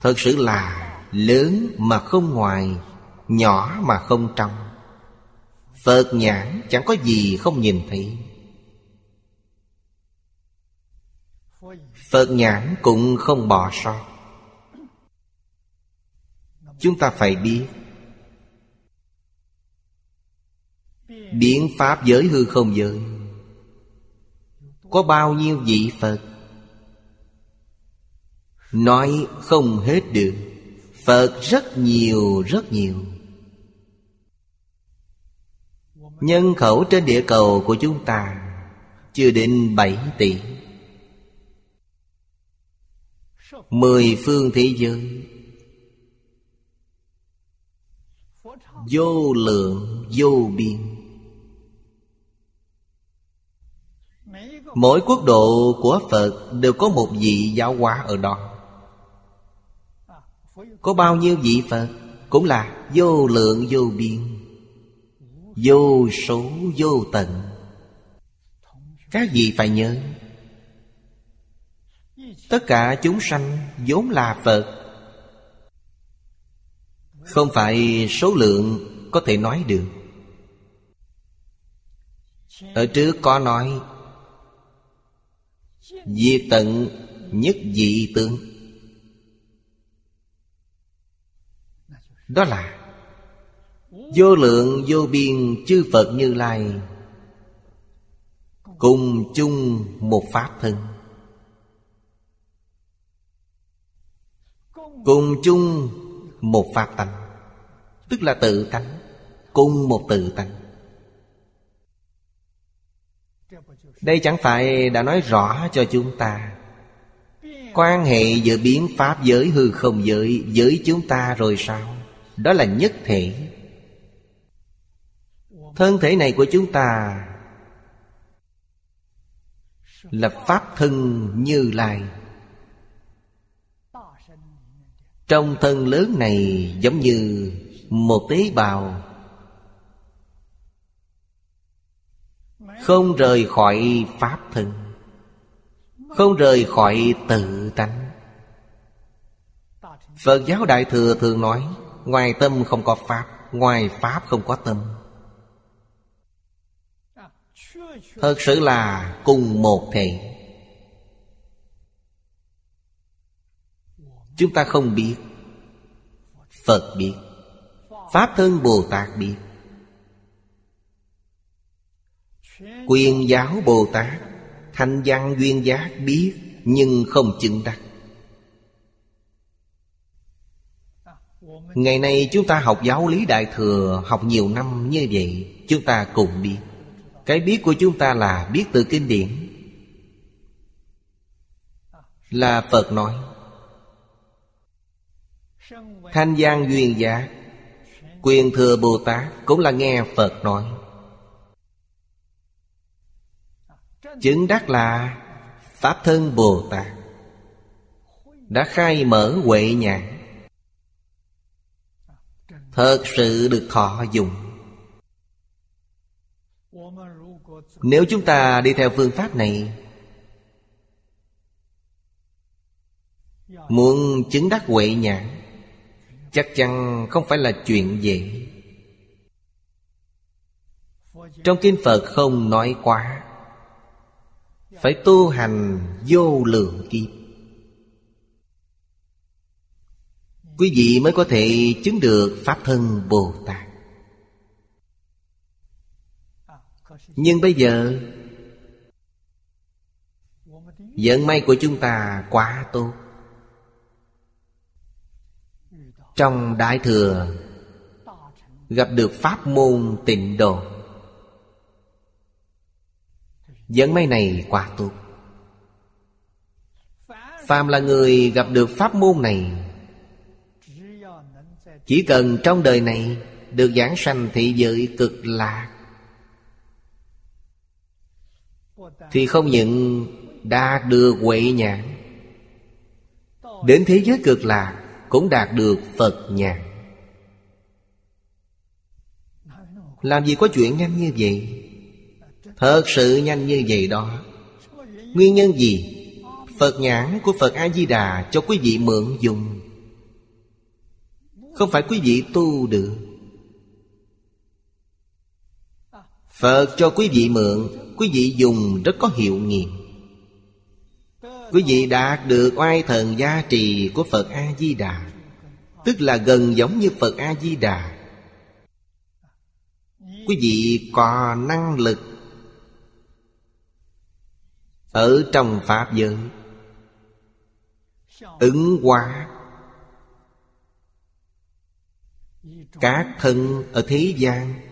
Thật sự là lớn mà không ngoài, Nhỏ mà không trong. Phật nhãn chẳng có gì không nhìn thấy. Phật nhãn cũng không bỏ sót. Chúng ta phải biết, Biến Pháp giới hư không giới, Có bao nhiêu vị Phật? Nói không hết được, Phật rất nhiều rất nhiều. Nhân khẩu trên địa cầu của chúng ta, Chưa đến 7 tỷ. Mười phương thế giới. Vô lượng, vô biên. Mỗi quốc độ của Phật đều có một vị giáo hóa ở đó. Có bao nhiêu vị Phật Cũng là vô lượng, vô biên. Vô số vô tận. Các vị phải nhớ? Tất cả chúng sanh vốn là Phật. Không phải số lượng có thể nói được. Ở trước có nói, Diệt tận nhất dị tướng. Đó là Vô lượng, vô biên, chư Phật Như Lai, Cùng chung một Pháp thân. Cùng chung một Pháp tánh, Tức là tự tánh, Cùng một tự tánh. Đây chẳng phải đã nói rõ cho chúng ta. Quan hệ giữa biến pháp giới hư không giới giới chúng ta rồi sao? Đó là nhất thể. Thân thể này của chúng ta Là Pháp thân như lai. Trong thân lớn này giống như một tế bào. Không rời khỏi Pháp thân. Không rời khỏi tự tánh. Phật giáo Đại Thừa thường nói, Ngoài tâm không có Pháp, Ngoài Pháp không có tâm. Thật sự là cùng một thể Chúng ta không biết. Phật biết. Pháp thân Bồ Tát biết. Quyền giáo Bồ Tát, Thanh văn duyên giác biết Nhưng không chứng đắc. Ngày nay chúng ta học giáo lý Đại Thừa Học nhiều năm như vậy, Chúng ta cùng biết. Cái biết của chúng ta là biết từ kinh điển. Là Phật nói, Thanh gian duyên giác Quyền thừa Bồ Tát cũng là nghe Phật nói. Chứng đắc là Pháp thân Bồ Tát, Đã khai mở huệ nhãn. Thật sự được thọ dụng Nếu chúng ta đi theo phương pháp này, Muốn chứng đắc huệ nhãn, Chắc chắn không phải là chuyện dễ. Trong kinh Phật không nói quá, Phải tu hành vô lượng kiếp. Quý vị mới có thể chứng được Pháp thân Bồ Tát. Nhưng bây giờ Vận may của chúng ta quá tốt. Trong Đại Thừa, Gặp được Pháp môn tịnh độ. Vận may này quá tốt. Phàm là người gặp được pháp môn này, Chỉ cần trong đời này Được giảng sanh thị giới cực lạc Thì không những đạt được huệ nhãn Đến thế giới cực lạc cũng đạt được Phật nhàn Làm gì có chuyện nhanh như vậy? Thật sự nhanh như vậy đó. Nguyên nhân gì? Phật nhãn của Phật A-di-đà Cho quý vị mượn dùng. Không phải quý vị tu được. Phật cho quý vị mượn Quý vị dùng rất có hiệu nghiệm. Quý vị đạt được oai thần gia trì của Phật A-di-đà, Tức là gần giống như Phật A-di-đà. Quý vị có năng lực Ở trong Pháp giới, Ứng hóa Các thân ở thế gian.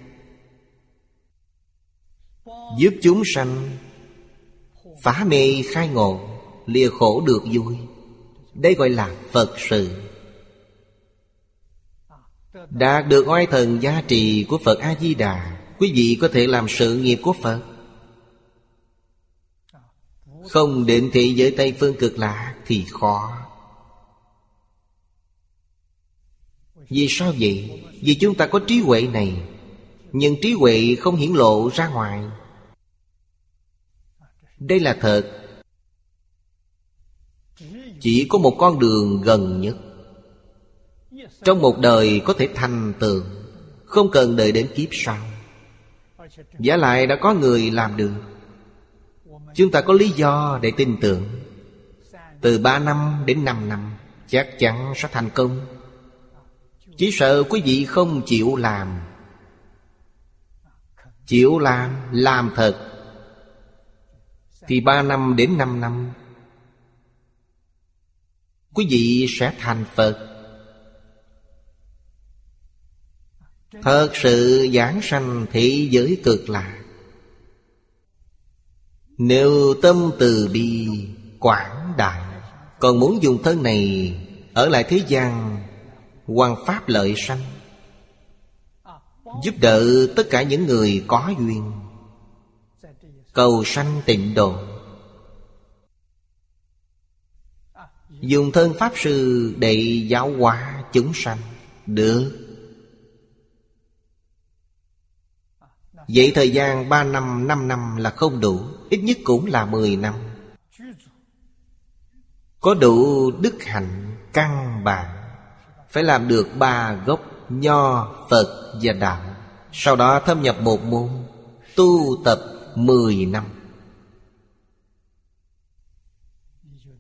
Giúp chúng sanh. Phá mê khai ngộ, lìa khổ được vui. Đây gọi là phật sự. Đạt được oai thần giá trị của phật a di đà quý vị có thể làm sự nghiệp của phật. Không định thị giới tây phương cực lạc thì khó. Vì sao vậy? Vì chúng ta có trí huệ này. Nhưng trí huệ không hiển lộ ra ngoài. Đây là thật. Chỉ có một con đường gần nhất. Trong một đời có thể thành tựu Không cần đợi đến kiếp sau. Giả lại đã có người làm được. Chúng ta có lý do để tin tưởng. Từ ba năm đến năm năm Chắc chắn sẽ thành công. Chỉ sợ quý vị không chịu làm. Chịu làm, làm thật. Thì 3 năm đến 5 năm, Quý vị sẽ thành Phật. Thật sự giảng sanh thị giới cực lạc Nếu tâm từ bi, quảng đại, Còn muốn dùng thân này Ở lại thế gian Hoàng pháp lợi sanh, Giúp đỡ tất cả những người có duyên. Cầu sanh tịnh độ. Dùng thân Pháp Sư để giáo hóa chúng sanh Được. Vậy thời gian 3 năm, 5 năm là không đủ Ít nhất cũng là 10 năm. Có đủ đức hạnh căn bản Phải làm được ba gốc Nho, Phật và Đạo. Sau đó thâm nhập một môn Tu tập 10 năm.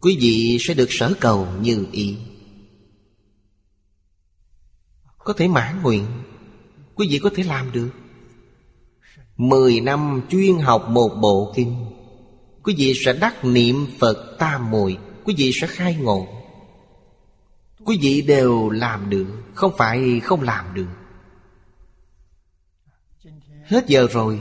Quý vị sẽ được sở cầu như ý. Có thể mãn nguyện, Quý vị có thể làm được. Mười năm chuyên học một bộ kinh, Quý vị sẽ đắc niệm Phật tam muội, Quý vị sẽ khai ngộ. Quý vị đều làm được, Không phải không làm được. Hết giờ rồi